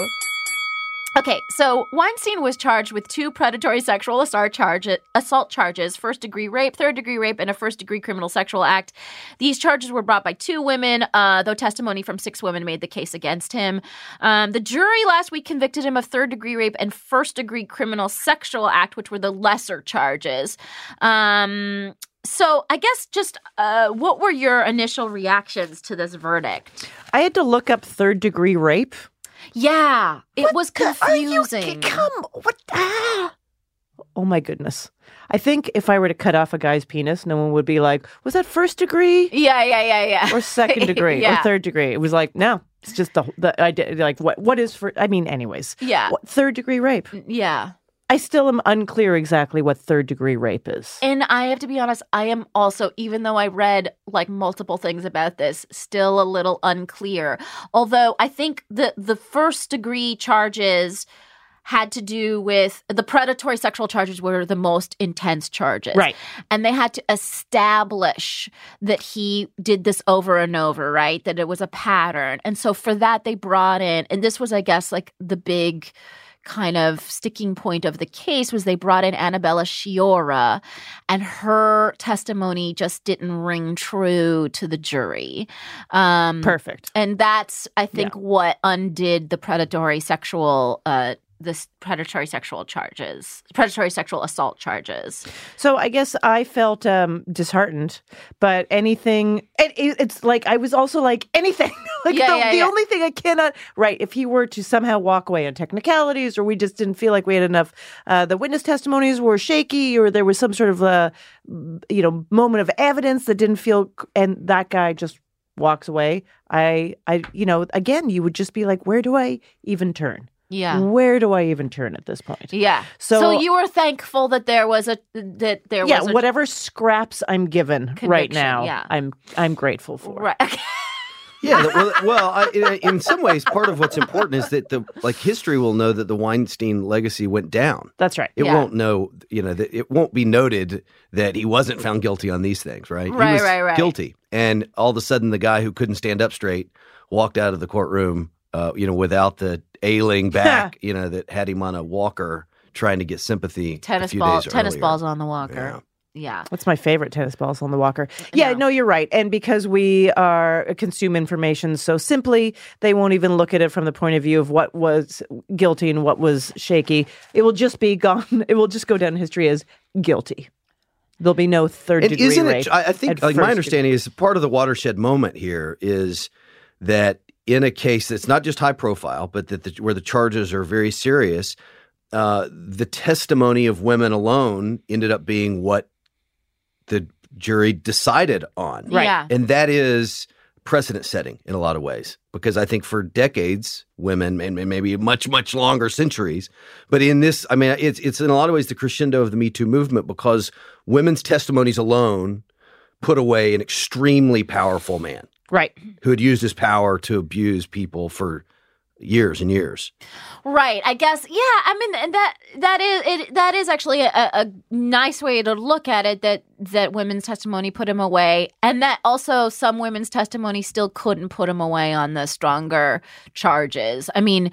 Okay, so Weinstein was charged with two predatory sexual assault charges, assault charges, first degree rape, third degree rape, and a first degree criminal sexual act. These charges were brought by two women, uh, though testimony from six women made the case against him. Um, the jury last week convicted him of third degree rape and first degree criminal sexual act, which were the lesser charges. Um, so I guess just uh, what were your initial reactions to this verdict? I had to look up third degree rape. Yeah, it was the- you- confusing. come, what? Ah. Oh my goodness. I think if I were to cut off a guy's penis, no one would be like, was that first degree Yeah, yeah, yeah, yeah. or second degree Yeah. or third degree? It was like, no, it's just the, the idea. Like, what, what is for, I mean, anyways, Yeah, what, third degree rape? yeah. I still am unclear exactly what third degree rape is. And I have to be honest, I am also, even though I read like multiple things about this, still a little unclear. Although I think the the first degree charges had to do with the predatory sexual charges were the most intense charges. Right. And they had to establish that he did this over and over, right? That it was a pattern. And so for that, they brought in, and this was, I guess, like the big kind of sticking point of the case was they brought in Annabella Sciorra and her testimony just didn't ring true to the jury. Um, Perfect. and that's, I think, what undid the predatory sexual, uh, this predatory sexual charges, predatory sexual assault charges. So I guess I felt um, disheartened, but anything, it, it- it's like I was also like anything. like Yeah, the, yeah, the yeah. only thing I cannot, right? If he were to somehow walk away on technicalities, or we just didn't feel like we had enough, uh, the witness testimonies were shaky, or there was some sort of, uh, you know, moment of evidence that didn't feel, and that guy just walks away. I, I, you know, again, you would just be like, where do I even turn? Yeah. Where do I even turn at this point? Yeah. So- So, you were thankful that there was a that there yeah, was a whatever scraps I'm given right now, yeah. I'm I'm grateful for. right. Okay. Yeah, the- well, well I, in- in some ways, part of what's important is that the like history will know that the Weinstein legacy went down. That's right. It Yeah. won't know, you know, that it won't be noted that he wasn't found guilty on these things, right? Right, he was right, right. Guilty, and all of a sudden, the guy who couldn't stand up straight walked out of the courtroom, uh, you know, without the ailing back, you know, that had him on a walker trying to get sympathy. a tennis few ball days tennis earlier. balls on the walker. Yeah. Yeah. That's my favorite tennis balls on the walker. Yeah, know. no, you're right. And because we are consume information so simply, they won't even look at it from the point of view of what was guilty and what was shaky. It will just be gone. It will just go down in history as guilty. There'll be no third And degree isn't rape. it? I I think, like my first understanding is part of the watershed moment here is that in a case that's not just high profile, but that the, where the charges are very serious, uh, the testimony of women alone ended up being what the jury decided on, Right. Yeah. and that is precedent setting in a lot of ways because I think for decades women and and maybe much much longer centuries but in this I mean it's it's in a lot of ways the crescendo of the Me Too movement because women's testimonies alone put away an extremely powerful man Right. who had used his power to abuse people for years and years. Right. I guess. Yeah. I mean, and that that is it. That is actually a, a nice way to look at it. That that women's testimony put him away, and that also some women's testimony still couldn't put him away on the stronger charges. I mean,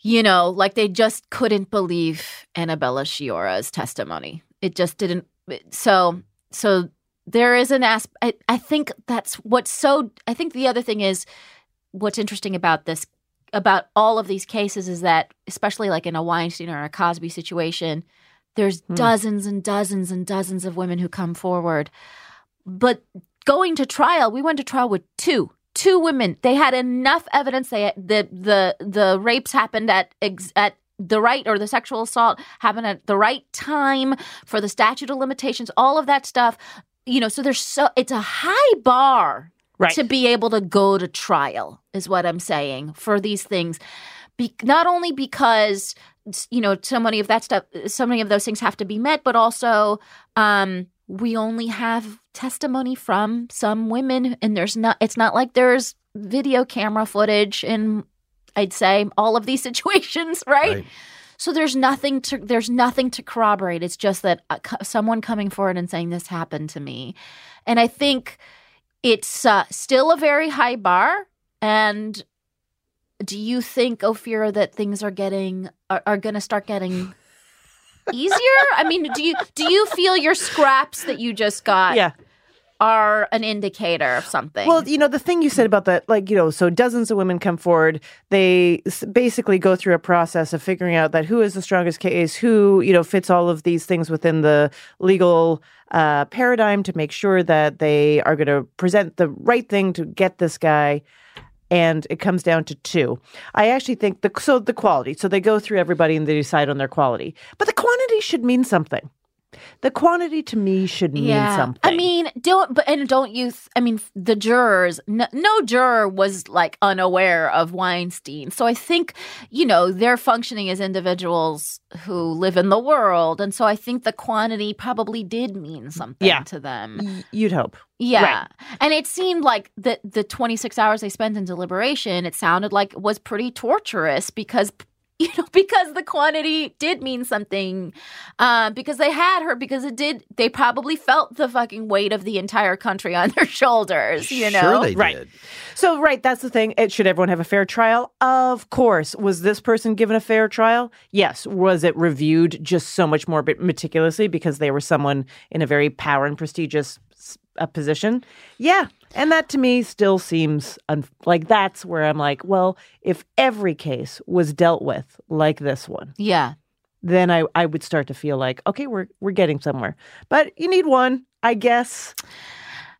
you know, like they just couldn't believe Annabella Sciorra's testimony. It just didn't. So so there is an aspect. I, I think that's what's so. I think the other thing is what's interesting about this about all of these cases is that especially like in a Weinstein or a Cosby situation there's Hmm. dozens and dozens and dozens of women who come forward but going to trial we went to trial with two two women. They had enough evidence. They the the the rapes happened at ex, at the right or the sexual assault happened at the right time for the statute of limitations. All of that stuff. You know, so there's so it's a high bar Right. to be able to go to trial is what I'm saying for these things. Be- not only because you know so many of that stuff, so many of those things have to be met, but also um, we only have testimony from some women, and there's not. It's not like there's video camera footage in. I'd say all of these situations, right? Right. So there's nothing to there's nothing to corroborate. It's just that uh, someone coming forward and saying this happened to me, and I think it's uh, still a very high bar. And do you think, Ophira, that things are getting are, are going to start getting easier? I mean, do you do you feel your scraps that you just got Yeah. Are an indicator of something? Well, you know, the thing you said about that, like, you know, so dozens of women come forward. They basically go through a process of figuring out that who is the strongest case, who, you know, fits all of these things within the legal uh, paradigm to make sure that they are going to present the right thing to get this guy. And it comes down to two. I actually think the so the quality. So they go through everybody and they decide on their quality. But the quantity should mean something. The quantity to me should mean something. I mean, don't but and don't you? Th- I mean, the jurors. No, no juror was like unaware of Weinstein. So I think you know they're functioning as individuals who live in the world, and so I think the quantity probably did mean something Yeah. to them. Y- you'd hope. Yeah. And it seemed like the the 26 hours they spent in deliberation, it sounded like was pretty torturous because you know because the quantity did mean something uh, because they had her because it did they probably felt the fucking weight of the entire country on their shoulders you know Sure, they Right. did. So, right, that's the thing. It, should everyone have a fair trial? Of course. Was this person given a fair trial? Yes. Was it reviewed just so much more meticulously because they were someone in a very power and prestigious uh, position? Yeah. And that to me still seems un- like that's where I'm like, well, if every case was dealt with like this one, yeah then I, I would start to feel like, okay, we're we're getting somewhere. But you need one, I guess.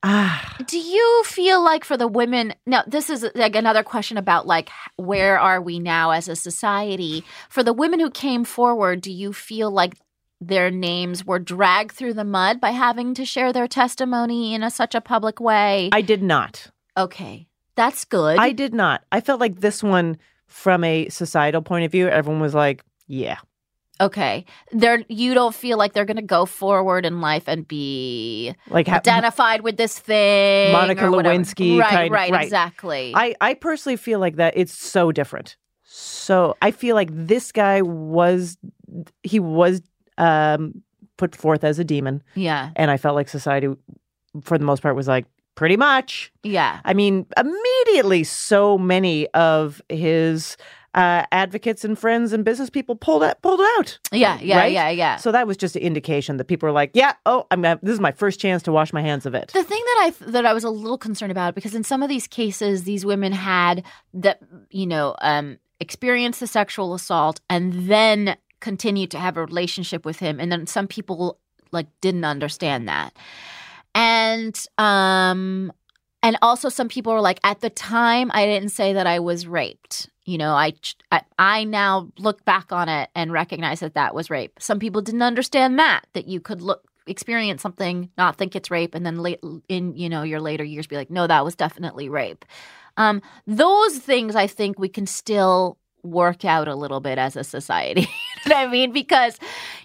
Ah, Do you feel like for the women now this is like another question about like where are we now as a society for the women who came forward do you feel like their names were dragged through the mud by having to share their testimony in a, such a public way I did not. okay that's good I did not. I felt like this one, from a societal point of view, everyone was like, yeah. okay they're you don't feel like they're going to go forward in life and be Like ha- identified with this thing Monica. Lewinsky right kind- right, right. exactly I, I personally feel like that it's so different. So I feel like this guy was, he was um, put forth as a demon. yeah And I felt like society, for the most part, was like, pretty much. yeah I mean, immediately, so many of his uh, advocates and friends and business people pulled out, pulled out. yeah yeah Right? yeah yeah So that was just an indication that people were like, "Yeah, oh, I'm gonna, this is my first chance to wash my hands of it." The thing that I that I was a little concerned about because in some of these cases, these women had that you know um, experienced the sexual assault and then continued to have a relationship with him, and then some people like didn't understand that, and um, and also some people were like, at the time, I didn't say that I was raped. You know, I, I I now look back on it and recognize that that was rape. Some people didn't understand that that you could look experience something, not think it's rape, and then late in you know your later years be like, no, that was definitely rape. Um, those things I think we can still work out a little bit as a society. what I mean? Because,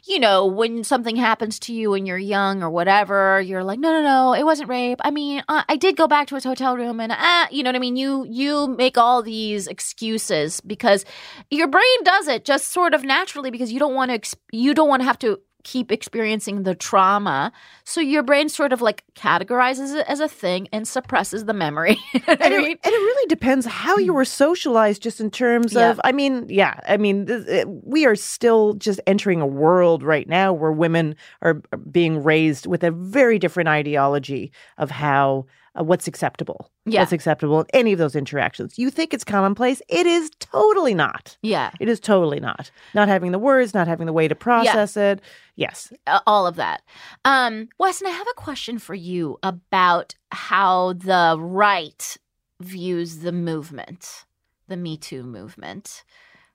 you know, when something happens to you when you're young or whatever, you're like, no, no, no, it wasn't rape. I mean, uh, I did go back to his hotel room and, uh, you know what I mean? You, you make all these excuses because your brain does it just sort of naturally because you don't want to, you don't want to have to keep experiencing the trauma. So your brain sort of like categorizes it as a thing and suppresses the memory. You know I and, it, mean? and it really depends how you were socialized, just in terms Yeah. of. I mean, yeah, I mean, th- th- we are still just entering a world right now where women are being raised with a very different ideology of how uh, what's acceptable. Yeah. What's acceptable in any of those interactions. You think it's commonplace? It is totally not. yeah. It is totally not. Not having the words, not having the way to process it. Yes. uh, all of that. Um, Weston, I have a question for you about how the right views the movement, the Me Too movement.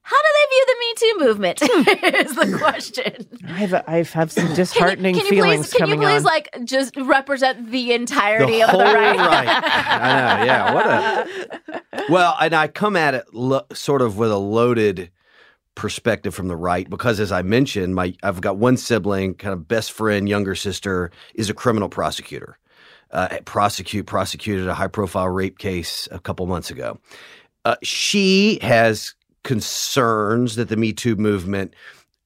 How do they view the Me Too movement? is the question. I've I've have some Can you, disheartening can you feelings please, can you please on. like just represent the entirety the of whole the right? I know. Yeah. What a. Well, and I come at it lo- sort of with a loaded perspective from the right because, as I mentioned, my I've got one sibling, kind of best friend, younger sister, is a criminal prosecutor. Uh, prosecute prosecuted a high profile rape case a couple months ago. Uh, she has concerns that the Me Too movement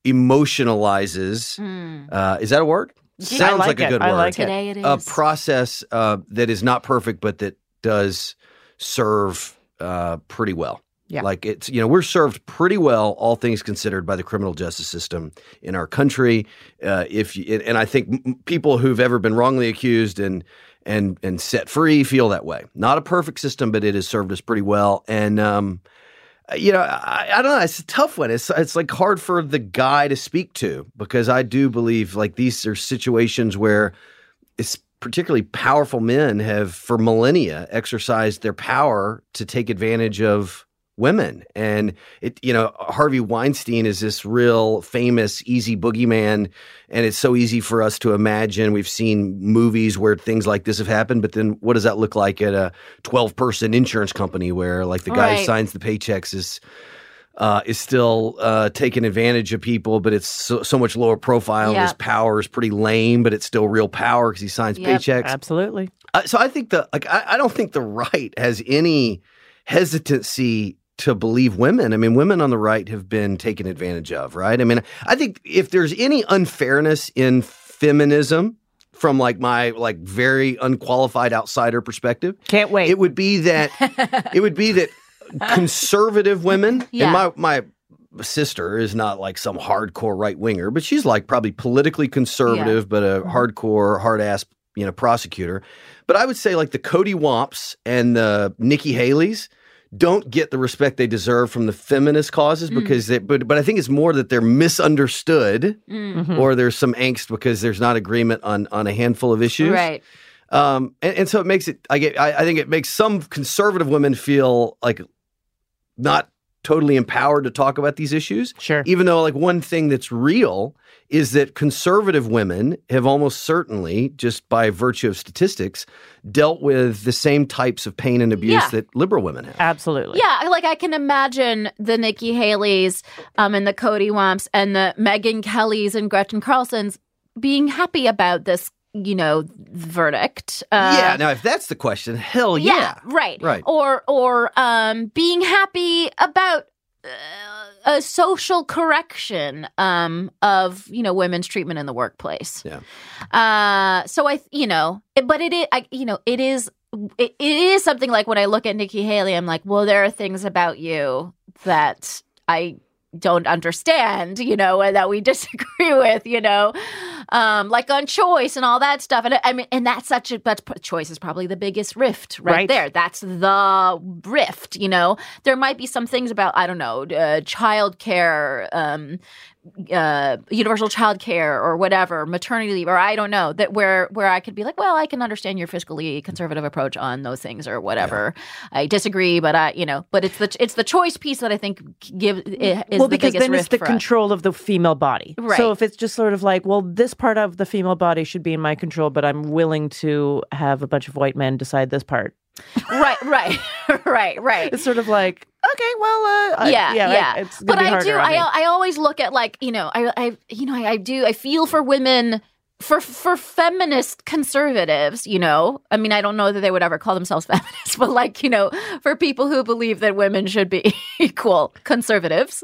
emotionalizes. Mm. Uh, is that a word? Sounds like like, a good I word like. Today it is. a process uh, that is not perfect, but that does serve uh, pretty well. Yeah. Like it's, you know, we're served pretty well, all things considered, by the criminal justice system in our country. Uh, if you, and I think people who've ever been wrongly accused and and and set free feel that way. Not a perfect system, but it has served us pretty well. And um, you know, I, I don't know. It's a tough one. It's it's like hard for the guy to speak to because I do believe like these are situations where it's particularly powerful men have for millennia exercised their power to take advantage of women and it you know Harvey Weinstein is this real famous easy boogeyman and it's so easy for us to imagine we've seen movies where things like this have happened but then what does that look like at a 12 person insurance company where like the guy who signs the paychecks is uh, is still uh, taking advantage of people, but it's so, so much lower profile. and His power is pretty lame, but it's still real power because he signs Yep. paychecks. Absolutely. Uh, so I think the like I, I don't think the right has any hesitancy to believe women. I mean, women on the right have been taken advantage of, right? I mean, I think if there's any unfairness in feminism from like my like very unqualified outsider perspective, Can't wait. it would be that it would be that conservative women Yeah. and my my sister is not like some hardcore right winger, but she's like probably politically conservative, but a mm-hmm. hardcore hard ass you know prosecutor. But I would say like the Coty Wamps and the Nikki Haley's don't get the respect they deserve from the feminist causes because they but but I think it's more that they're misunderstood Mm. Mhm. or there's some angst because there's not agreement on on a handful of issues. Right. Um, and, and so it makes it. I get. I, I think it makes some conservative women feel like not totally empowered to talk about these issues. Sure. Even though, like, one thing that's real is that conservative women have almost certainly, just by virtue of statistics, dealt with the same types of pain and abuse Yeah. that liberal women have. Absolutely. Yeah, like I can imagine the Nikki Haley's um, and the Coty Wamps and the Megyn Kellys and Gretchen Carlsons being happy about this, you know, verdict. Uh, yeah. Now, if that's the question, hell yeah. right, Right. Or or um, being happy about uh, a social correction um, of you know women's treatment in the workplace. Yeah. Uh, so I, you know, it- but it is, I, you know, it is, it, it is something like when I look at Nikki Haley, I'm like, well, there are things about you that I don't understand, you know, and that we disagree with, you know, um, like on choice and all that stuff. And I- mean, and that's such a, that's choice is probably the biggest rift right, Right. there. That's the rift, you know. There might be some things about, I don't know, uh, child care, um, uh, universal child care or whatever, maternity leave, or I don't know that where where I could be like, well, I can understand your fiscally conservative approach on those things or whatever. I disagree, but I, you know, but it's the it's the choice piece that I think give is well, the because biggest then it's the for us. control of the female body. Right. So if it's just sort of like, well, this part of the female body should be in my control, but I'm willing to have a bunch of white men decide this part. right, right, right, right. It's sort of like, okay, well, uh, I- yeah, yeah, yeah. Gonna but I do. I. I always look at like you know I I you know I, I do I feel for women. For for feminist conservatives, you know, I mean, I don't know that they would ever call themselves feminists, but like, you know, for people who believe that women should be equal conservatives,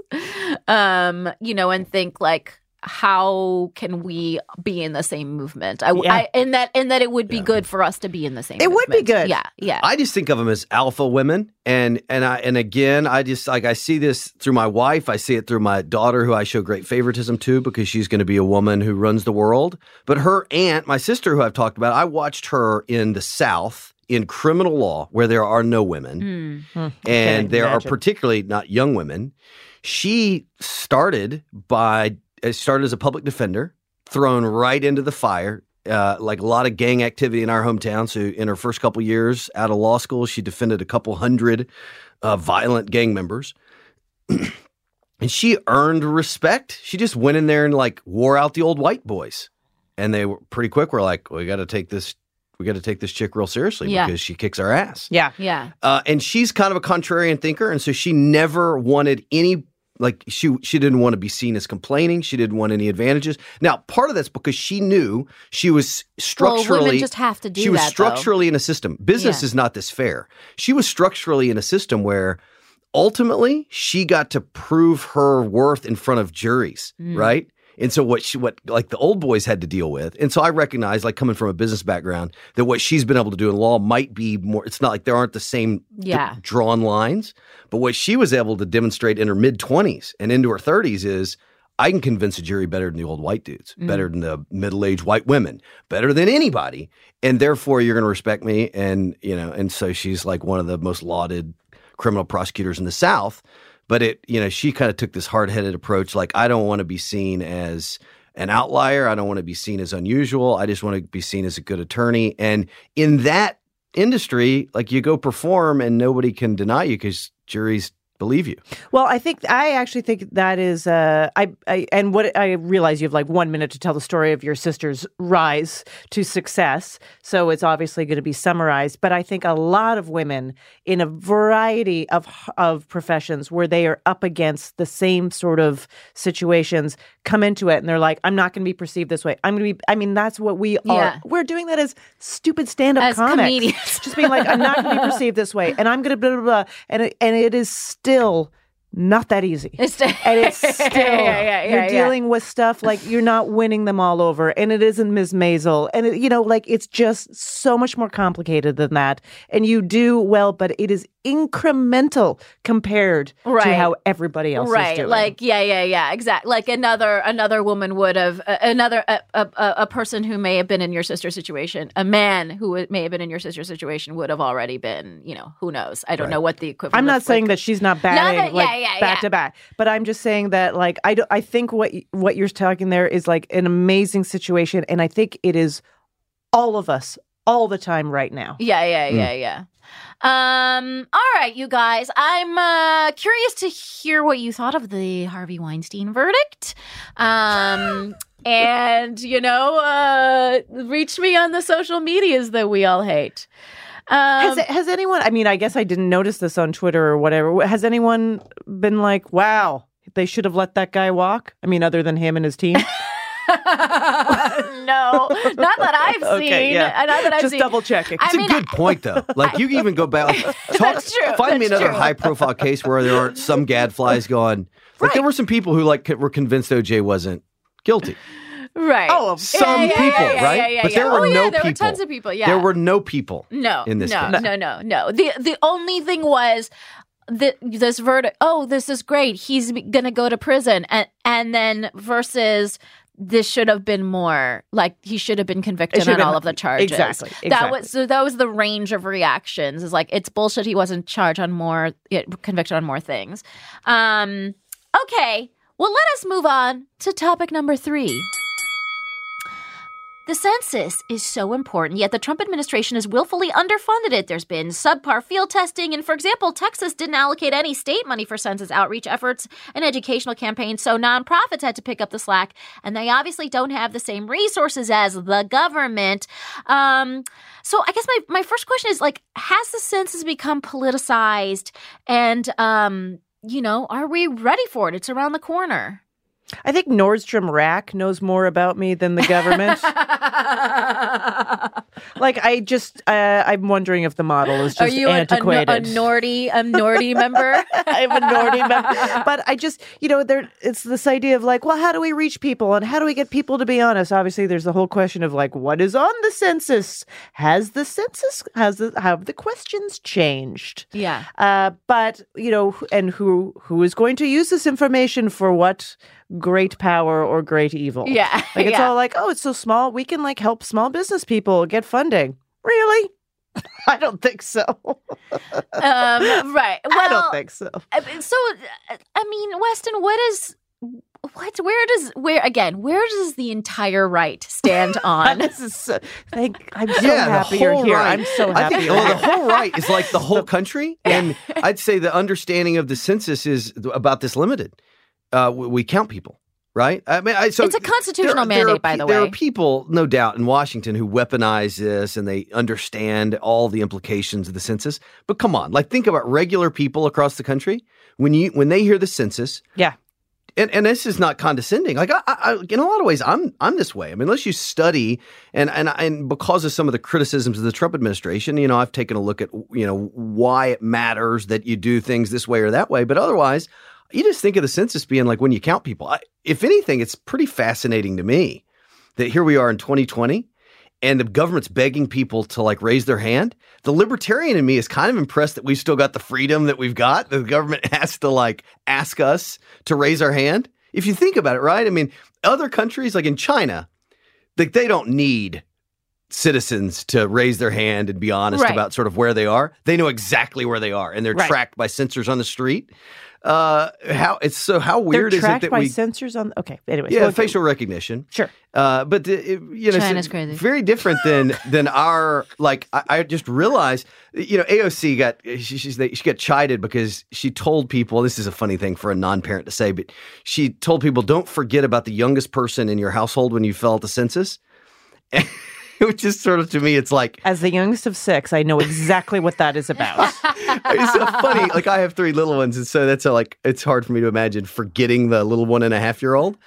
um, you know, and think like, how can we be in the same movement? I, Yeah. I and that and that it would be good for us to be in the same. It would be good. Yeah, yeah. I just think of them as alpha women, and and I and again, I just like I see this through my wife. I see it through my daughter, who I show great favoritism to because she's going to be a woman who runs the world. But her aunt, my sister, who I've talked about, I watched her in the South in criminal law, where there are no women. Hmm, and can't there are particularly not young women. She started by started as a public defender, thrown right into the fire, uh, like a lot of gang activity in our hometown. So in her first couple years out of law school, she defended a couple hundred uh, violent gang members. and she earned respect. She just went in there and like wore out the old white boys. And they were pretty quick were like, we got to take this we got to take this chick real seriously Yeah. because she kicks our ass. Yeah. Yeah. Uh, and she's kind of a contrarian thinker, and so she never wanted any like she she didn't want to be seen as complaining. She didn't want any advantages. Now, part of that's because she knew she was structurally well, women just have to do she was that. though. structurally in a system. Business Yeah. is not this fair. She was structurally in a system where ultimately she got to prove her worth in front of juries, Mm. right? And so what she what like the old boys had to deal with. And so I recognize like coming from a business background that what she's been able to do in law might be more it's not like there aren't the same d- drawn lines, but what she was able to demonstrate in her mid 20s and into her 30s is I can convince a jury better than the old white dudes, Mm. better than the middle-aged white women, better than anybody. And therefore you're going to respect me and, you know, and so she's like one of the most lauded criminal prosecutors in the South. But it, you know, she kind of took this hard-headed approach like I don't want to be seen as an outlier. I don't want to be seen as unusual. I just want to be seen as a good attorney. And in that industry, like you go perform and nobody can deny you because juries believe you. Well, I think I actually think that is uh I, I and what I realize you have like 1 minute to tell the story of your sister's rise to success. So it's obviously going to be summarized, but I think a lot of women in a variety of of professions where they are up against the same sort of situations come into it and they're like I'm not going to be perceived this way. I'm going to be I mean that's what we Yeah. are. We're doing that as stupid stand-up comics. comedians. Just being like I'm not going to be perceived this way and I'm going to blah blah blah and it, and it is still still not that easy. It's and it's still yeah, yeah, yeah, you're dealing with stuff like you're not winning them all over, and it isn't Ms. Maisel, and it, you know, like it's just so much more complicated than that. And you do well, but it is incremental compared to how everybody else is right doing. like yeah yeah yeah exactly like another another woman would have uh, another a, a, a person who may have been in your sister's situation a man who may have been in your sister's situation would have already been you know who knows i don't know what the equivalent I'm not saying that she's not that- like yeah, yeah, back yeah. to back, but I'm just saying that like I do, I think what what you're talking there is like an amazing situation, and I think it is all of us all the time right now. Yeah, yeah, Hmm. yeah, yeah. Um, all right, you guys. I'm uh curious to hear what you thought of the Harvey Weinstein verdict. Um and you know, uh reach me on the social medias that we all hate. Um, Has has anyone? I mean, I guess I didn't notice this on Twitter or whatever. Has anyone been like, "Wow, they should have let that guy walk"? I mean, other than him and his team. no, not that I've seen. Okay, yeah. Uh, Not that I've Just seen. double checking. I It's mean, a good point, though. Like you can even go back, like, talk, That's true, find me another true. high-profile case where there aren't some gadflies going. Like there were some people who like were convinced OJ wasn't guilty. Right. Oh, Some yeah, people, yeah, yeah, right? yeah, yeah, but there yeah. were Oh, yeah, no there were tons of people, yeah. there were no people. No, in this no, case. no, no, no. The the only thing was the, this verdict. Oh, this is great. He's gonna go to prison, and and then versus this should have been more like he should have been convicted on have all of the charges. exactly, That was so. That was the range of reactions. Is like it's bullshit. He wasn't charged on more, convicted on more things. Um. Okay. Well, let us move on to topic number three. The census is so important, yet the Trump administration has willfully underfunded it. There's been subpar field testing, and for example, Texas didn't allocate any state money for census outreach efforts and educational campaigns, so nonprofits had to pick up the slack, and they obviously don't have the same resources as the government. Um, so I guess my, my first question is like, has the census become politicized? And, um, you know, are we ready for it? It's around the corner. I think Nordstrom Rack knows more about me than the government. like, I just, uh, I'm wondering if the model is just Are you a, a, antiquated. a Nordy a Nordy member? I'm a Nordy member. But I just, you know, there it's this idea of like, well, how do we reach people and how do we get people to be honest? Obviously, there's the whole question of like, what is on the census? Has the census has the have the questions changed? yeah. Uh, but you know, and who who is going to use this information for what great power or great evil? Yeah. Like it's yeah. all like, oh, it's so small, we can like help small business people get funding. Really? I don't think so. um, right. Well, I don't think so. So uh, I mean, Weston, what is what? Where does where again? Where does the entire right stand on? this is so, thank, I'm so yeah, happy you're here. right. I'm so I happy. think you're well, the whole right is like the whole country, and I'd say the understanding of the census is about this limited. Uh, we, we count people, right? I mean, I, so It's a constitutional there- there mandate, are by the There way. There are people, no doubt, in Washington who weaponize this and they understand all the implications of the census. But come on, like think about regular people across the country when you when they hear the census. Yeah. And, and this is not condescending. Like I, I, in a lot of ways, I'm I'm this way. I mean, unless you study and and and because of some of the criticisms of the Trump administration, you know, I've taken a look at you know why it matters that you do things this way or that way. But otherwise, you just think of the census being like when you count people. I, if anything, it's pretty fascinating to me that here we are in 2020 and the government's begging people to like raise their hand. The libertarian in me is kind of impressed that we've still got the freedom that we've got. The government has to like ask us to raise our hand. If you think about it, right? I mean, other countries like in China, like they don't need citizens to raise their hand and be honest Right. about sort of where they are. They know exactly where they are and they're Right. tracked by sensors on the street. Uh, how it's so how They're weird is it tracked that by we sensors on. Okay, anyways. yeah well, facial recognition Sure. uh, but the, it- you know, China's it's crazy. very different than than our like. I, I just realized, you know, AOC got she, she's she got chided because she told people this is a funny thing for a non-parent to say, but she told people don't forget about the youngest person in your household when you fill out the census. Which is sort of to me, it's like As the youngest of six, I know exactly what that is about. it's so funny. Like I have three little ones, and so that's a, like it's hard for me to imagine forgetting the little one and a half year old.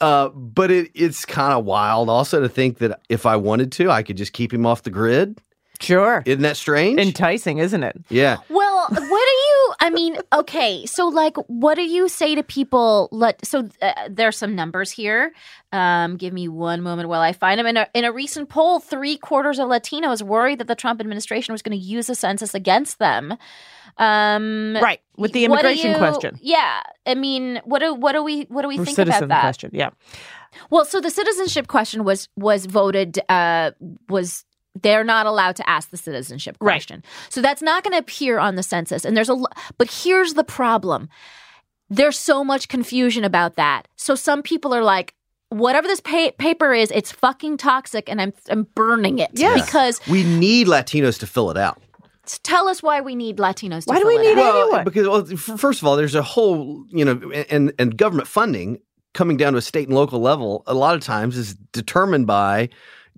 Uh, but it, it's kind of wild also to think that if I wanted to, I could just keep him off the grid. Sure. Isn't that strange? Enticing, isn't it? yeah. Well, what do you? I mean, okay, so like, what do you say to people? Let so uh, there's some numbers here. Um, give me one moment while I find them. In a in a recent poll, three quarters of Latinos worried that the Trump administration was going to use the census against them. Um, Right. With the immigration you- question. Yeah, I mean, what do what do we what do we Or think citizen about that? question. Yeah. Well, so the citizenship question was was voted uh, was they're not allowed to ask the citizenship Right. question. So that's not going to appear on the census. And there's a lo- but here's the problem. There's so much confusion about that. So some people are like whatever this pa- paper is, it's fucking toxic and I'm I'm burning it Yes. because We need Latinos to fill it out. tell us why we need Latinos to Why do fill we need out. Well, Anyone. because well, f- first of all, there's a whole you know, and and government funding coming down to a state and local level. A lot of times is determined by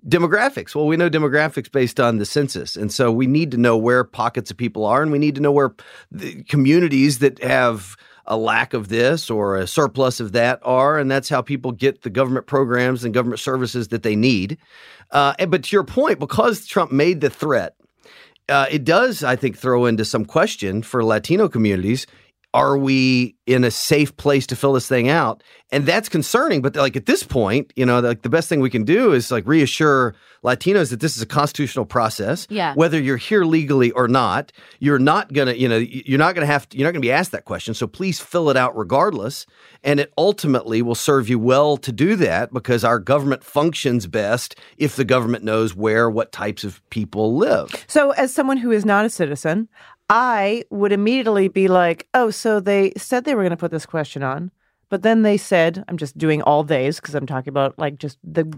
demographics. Well, we know demographics based on the census, and so we need to know where pockets of people are, and we need to know where the communities that have a lack of this or a surplus of that are, and that's how people get the government programs and government services that they need. Uh, and, but to your point, because Trump made the threat uh, it does, I think, throw into some question for Latino communities. Are we in a safe place to fill this thing out? And that's concerning. But like at this point, you know, like the best thing we can do is like reassure Latinos that this is a constitutional process. Yeah. Whether you're here legally or not, you're not gonna, you know, you're not gonna have to, you're not gonna be asked that question. So please fill it out regardless. And it ultimately will serve you well to do that because our government functions best if the government knows where, what types of people live. So, as someone who is not a citizen, I would immediately be like, oh, so they said they were going to put this question on, but then they said, I'm just doing all days because I'm talking about like just the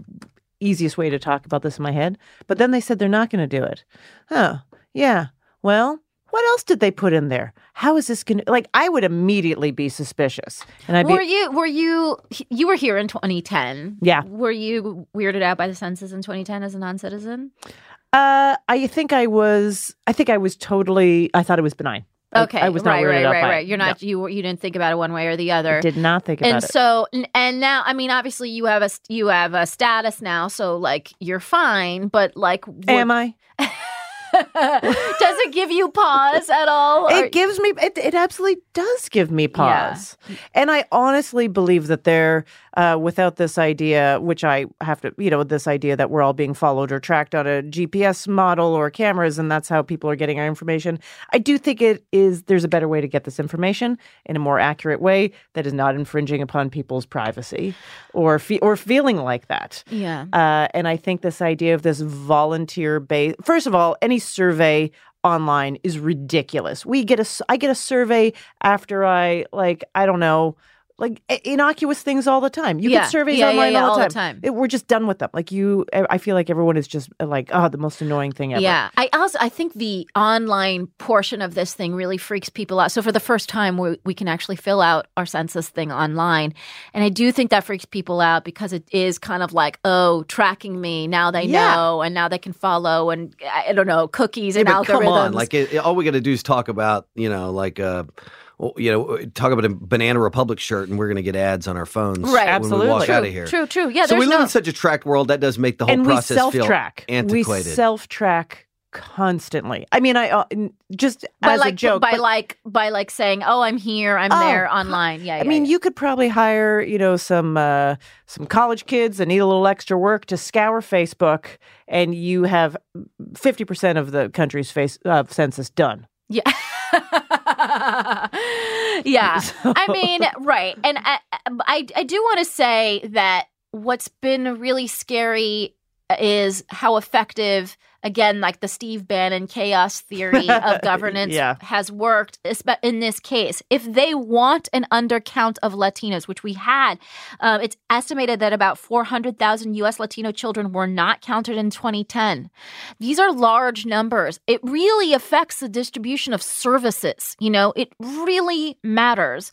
easiest way to talk about this in my head. But then they said they're not going to do it. Huh. Yeah. Well, what else did they put in there? How is this going to, like, I would immediately be suspicious. And I'd be, Were you were you you were here in 2010? Yeah. Were you weirded out by the census in 2010 as a non-citizen? Uh, I think I was, I think I was totally, I thought it was benign. Okay, I, was not right, right, right, by right. You're not you you didn't think about it one way or the other. I did not think about and it. And so and now I mean obviously you have a you have a status now so like you're fine but like what- Am I? does it give you pause at all? Or- It gives me it, it absolutely does give me pause. And I honestly believe that there uh, without this idea which I have to you know this idea that we're all being followed or tracked on a GPS model or cameras and that's how people are getting our information. I do think it is there's a better way to get this information in a more accurate way that is not infringing upon people's privacy or fe- or feeling like that. yeah. Uh, and I think this idea of this volunteer base, first of all, any survey online is ridiculous. We get a, I get a survey after I like, I don't know, like innocuous things all the time. You Yeah. get surveys Yeah, yeah, online yeah, all, all the the time. time. It- we're just done with them. Like you, I I feel like everyone is just uh, like, oh, the most annoying thing ever. Yeah, I also I think the online portion of this thing really freaks people out. So for the first time, we we can actually fill out our census thing online, and I do think that freaks people out because it is kind of like, oh, tracking me now they Yeah. know, and now they can follow, and I I don't know cookies Yeah, and but algorithms. come on, like it, it- all we got to do is talk about you know like uh, well, you know talk about a Banana Republic shirt, and we're going to get ads on our phones Right. when we walk Absolutely. out of here. true, true, yeah. so we live no, in such a tracked world that does make the whole and process self feel track. We self track constantly. I mean, I uh, just by as like a joke. by but- like by like saying, oh, I'm here, I'm Oh, there online. Yeah, I yeah, mean, yeah. you could probably hire, you know, some uh, some college kids that need a little extra work to scour Facebook, and you have fifty percent of the country's face uh, census done. Yeah. yeah. I mean, right. And I, I, I do want to say that what's been really scary is how effective, again, like the Steve Bannon chaos theory of governance Yeah. has worked in this case. If they want an undercount of Latinos, which we had, um, it's estimated that about 400,000 U.S. Latino children were not counted in 2010. These are large numbers. It really affects the distribution of services. You know, it really matters.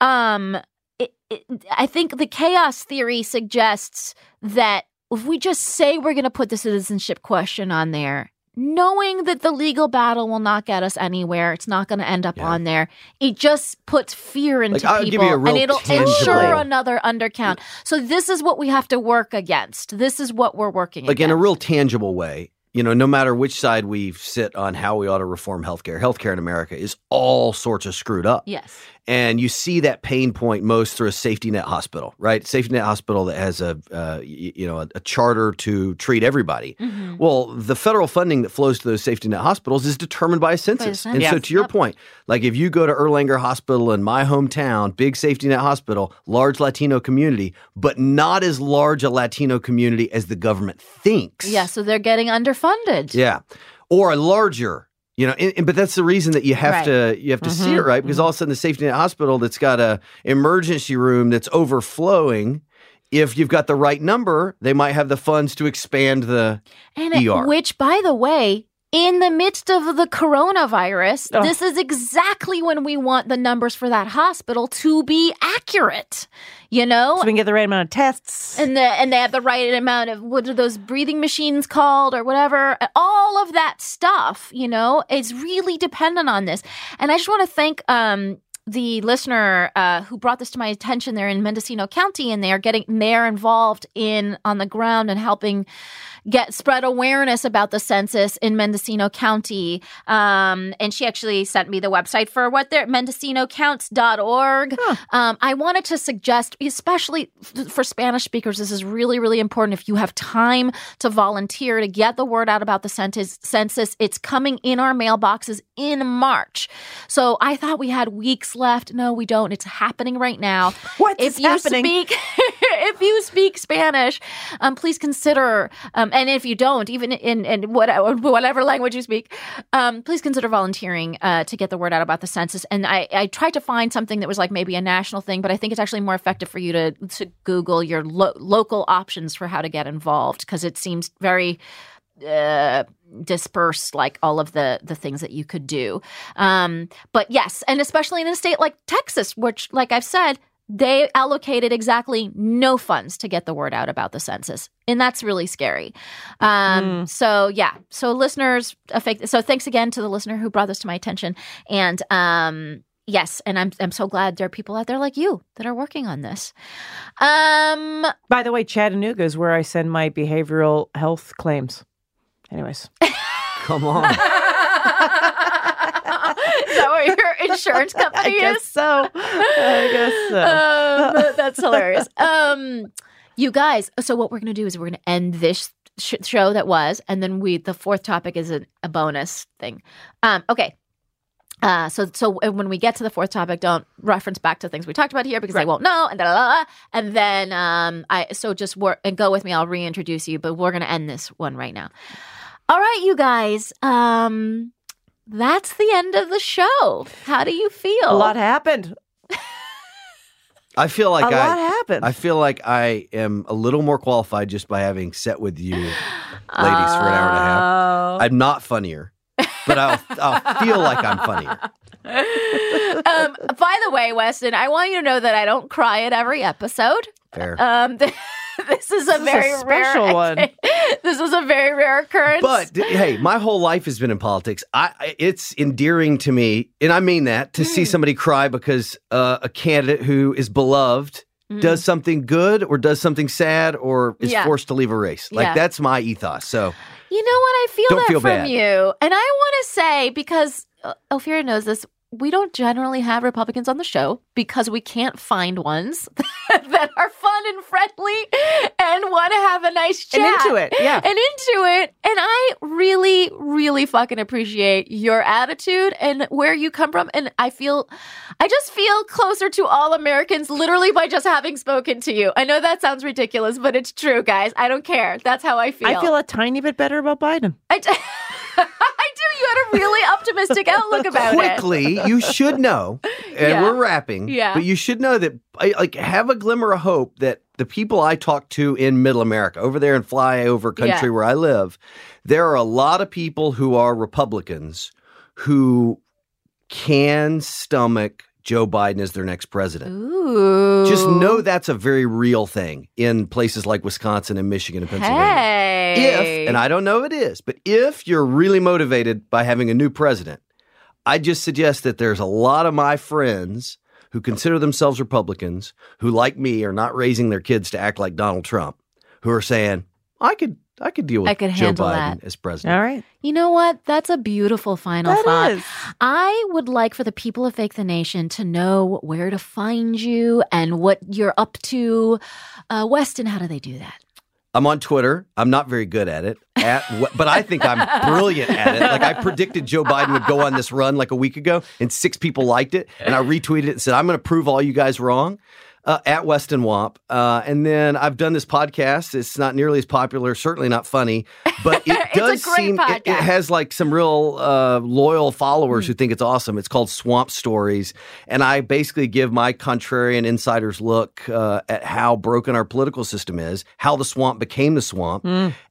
Um, it, it, I think the chaos theory suggests that if we just say we're going to put the citizenship question on there, knowing that the legal battle will not get us anywhere, it's not going to end up Yeah. on there. It just puts fear into Like, I'll give you people, and it'll tangible- ensure another undercount. So this is what we have to work against. This is what we're working like in a real tangible way. You know, no matter which side we sit on how we ought to reform healthcare, healthcare in America is all sorts of screwed up. yes. And you see that pain point most through a safety net hospital, right? Safety net hospital that has a uh, you know a, a charter to treat everybody. Mhm. Well, the federal funding that flows to those safety net hospitals is determined by a census. And so, to your Yep. point, like if you go to Erlanger Hospital in my hometown, big safety net hospital, large Latino community, but not as large a Latino community as the government thinks. Yeah, so they're getting underfunded. Yeah. Or a larger, you know, and, and- but that's the reason that you have Right. to you have to see it Mm-hmm. right because all of a sudden the safety net hospital that's got a emergency room that's overflowing. If you've got the right number, they might have the funds to expand the. And ER. which, by the way, in the midst of the coronavirus, Oh. this is exactly when we want the numbers for that hospital to be accurate. You know, So we can get the right amount of tests. and the and they have the right amount of what are those breathing machines called or whatever all of that stuff you know is really dependent on this and i just want to thank um the listener uh, who brought this to my attention they're in mendocino county and they're getting they're involved in on the ground and helping get spread awareness about the census in Mendocino County. Um, and she actually sent me the website for what they're mendocinocounts.org. Um, I wanted to suggest, especially f- for Spanish speakers, this is really, really important. If you have time to volunteer to get the word out about the census, census, it's coming in our mailboxes in March. So I thought we had weeks left. No, we don't. It's happening right now What's if you happening? speak if you speak Spanish, um, please consider. Um, and if you don't, even in in whatever, whatever language you speak, um, please consider volunteering uh, to get the word out about the census. And I, I tried to find something that was like maybe a national thing, but I think it's actually more effective for you to to Google your lo- local options for how to get involved because it seems very uh, disperse like all of the the things that you could do. Um, but yes, and especially in a state like Texas, which, like I've said, they allocated exactly no funds to get the word out about the census, and that's really scary. Um, So yeah, so listeners, a fake, so thanks again to the listener who brought this to my attention, and um. Yes, and I'm I'm so glad there are people out there like you that are working on this. Um, By the way, Chattanooga is where I send my behavioral health claims. Anyways, Come on. That what your insurance company I guess is? so. I guess so. Um, that's hilarious. Um, you guys, so what we're going to do is we're going to end this sh- show that was, and then we the fourth topic is a, a bonus thing. Um, okay. Uh, so so when we get to the fourth topic, don't reference back to things we talked about here because they won't know. And da, da, da. and then um, I so just work and go with me. I'll reintroduce you, but we're gonna end this one right now. All right, you guys. Um, that's the end of the show. How do you feel? A lot happened. I feel like a I, lot happens. I feel like I am a little more qualified just by having sat with you, ladies, for an hour and a half. Oh. I'm not funnier, but I'll, I'll feel like I'm funnier. um, by the way, Weston, I want you to know that I don't cry at every episode. Fair. Um, this is a is a very special rare, one. this is a very rare occurrence. But hey, my whole life has been in politics. I, I it's endearing to me, and I mean that to Hmm. see somebody cry because uh, a candidate who is beloved Mm. does something good or does something sad or is Yeah. forced to leave a race. Like Yeah. that's my ethos. So You know what? I feel Don't that feel from bad. you. And I want to say, because uh, Ophira knows this, we don't generally have Republicans on the show because we can't find ones that are fun and friendly and want to have a nice chat. And into it, yeah. And into it. And I really, really fucking appreciate your attitude and where you come from. And I feel, I just feel closer to all Americans literally by just having spoken to you. I know that sounds ridiculous, but it's true, guys. I don't care. That's how I feel. I feel a tiny bit better about Biden. I d- I do. You had a really optimistic outlook about it. quickly, you should know, and Yeah. we're wrapping. Yeah. But you should know that, I, like, have a glimmer of hope that the people I talk to in Middle America, over there in flyover country Yeah. where I live, there are a lot of people who are Republicans who can stomach Joe Biden as their next president. Ooh. Just know that's a very real thing in places like Wisconsin and Michigan and Pennsylvania. Hey. If, and I don't know it is, but if you're really motivated by having a new president, I just suggest that there's a lot of my friends who consider themselves Republicans, who like me are not raising their kids to act like Donald Trump, who are saying, I could I could deal with I could Joe handle Biden that. as president. All right. You know what? That's a beautiful final That thought. is. I would like for the people of Fake the Nation to know where to find you and what you're up to. Uh, Weston, how do they do that? I'm on Twitter. I'm not very good at it. At but I think I'm brilliant at it. Like I predicted Joe Biden would go on this run like a week ago, and six people liked it, and I retweeted it and said, "I'm going to prove all you guys wrong." Uh, at Weston Wamp, uh, and then I've done this podcast. It's not nearly as popular, certainly not funny, but it It's a does great seem it, it has like some real uh, loyal followers who think it's awesome. It's called Swamp Stories, and I basically give my contrarian insider's look uh, at how broken our political system is, how the swamp became the swamp.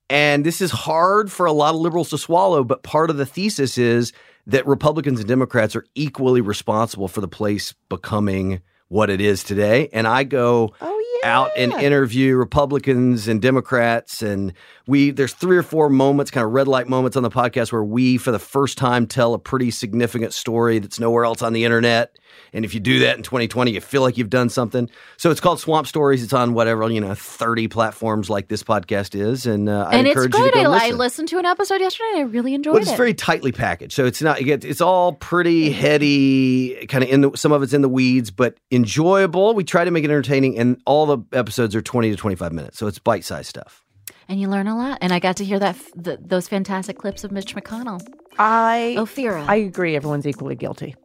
And this is hard for a lot of liberals to swallow, but part of the thesis is that Republicans and Democrats are equally responsible for the place becoming what it is today. And I go Oh, out and interview Republicans and Democrats and we there's three or four moments, kind of red light moments on the podcast where we for the first time tell a pretty significant story that's nowhere else on the internet. And if you do that in 2020, you feel like you've done something. So it's called Swamp Stories. It's on whatever, you know, 30 platforms like this podcast is. And uh, I and it's encourage great. you to go I, I listen. listened to an episode yesterday and I really enjoyed But it's it. very tightly packaged, so it's not. It's all pretty heady, kind of in the. Some of it's in the weeds, but enjoyable. We try to make it entertaining, and all the episodes are twenty to twenty-five minutes, so it's bite-sized stuff. and you learn a lot. And I got to hear that f- th- those fantastic clips of Mitch McConnell. I Ophira. I agree. Everyone's equally guilty.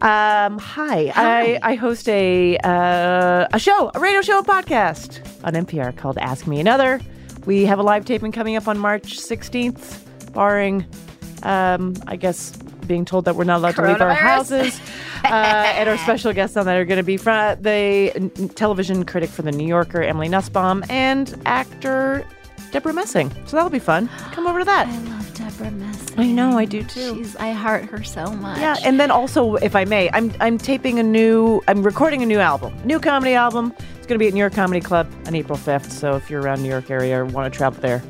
Um, hi. I, I host a uh, a show, a radio show, a podcast on NPR called Ask Me Another. We have a live taping coming up on March 16th, barring, um, I guess, being told that we're not allowed to leave our houses. uh, and our special guests on that are going to be from the n- television critic for The New Yorker, Emily Nussbaum, and actor Debra Messing. So that'll be fun. Come over to that. I love Debra Messing. I know, I do too. She's, I heart her so much. Yeah, and then also, if I may, I'm I'm taping a new, I'm recording a new album, new comedy album. It's going to be at New York Comedy Club on April 5th. So if you're around New York area or want to travel there,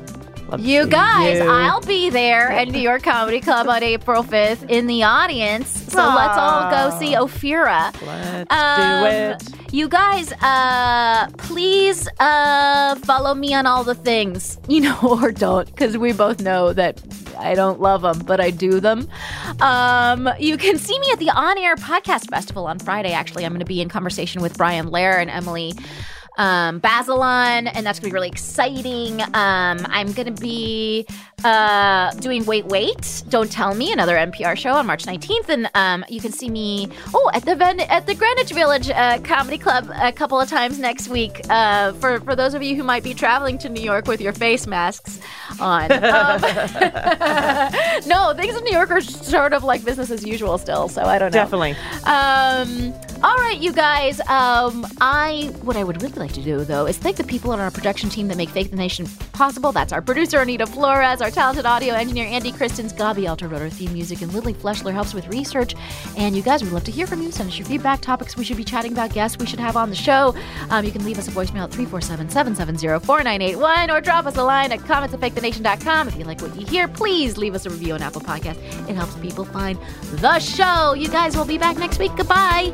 love You guys, you. I'll be there at New York Comedy Club on April 5th in the audience. So let's all go see Ophira. Let's Um, do it. You guys, uh, please uh, follow me on all the things, you know, or don't, because we both know that I don't love them, but I do them. Um, you can see me at the On Air Podcast Festival on Friday. Actually, I'm going to be in conversation with Brian Lehrer and Emily um, Bazelon, and that's going to be really exciting. Um, I'm going to be uh, doing Wait Wait, Don't Tell Me, another NPR show on March 19th, and um, you can see me oh at the Ven- at the Greenwich Village uh, Comedy Club a couple of times next week. Uh, for for those of you who might be traveling to New York with your face masks on. Um, no, things in New York are sort of like business as usual still, so I don't know. Definitely. Um, All right, you guys. Um, I what I would really like to do though is thank the people on our production team that make Fake the Nation possible. That's our producer Anita Flores, our talented audio engineer Andy Christens, Gabi Alter wrote our theme music, and Lily Fleshler helps with research. And you guys, we'd love to hear from you. Send us your feedback, topics we should be chatting about, guests we should have on the show. Um, you can leave us a voicemail at 347-770-4981 or drop us a line at comments at fakethenation.com. If you like what you hear, please leave us a review on Apple Podcast. It helps people find the show. You guys will be back next week. Goodbye.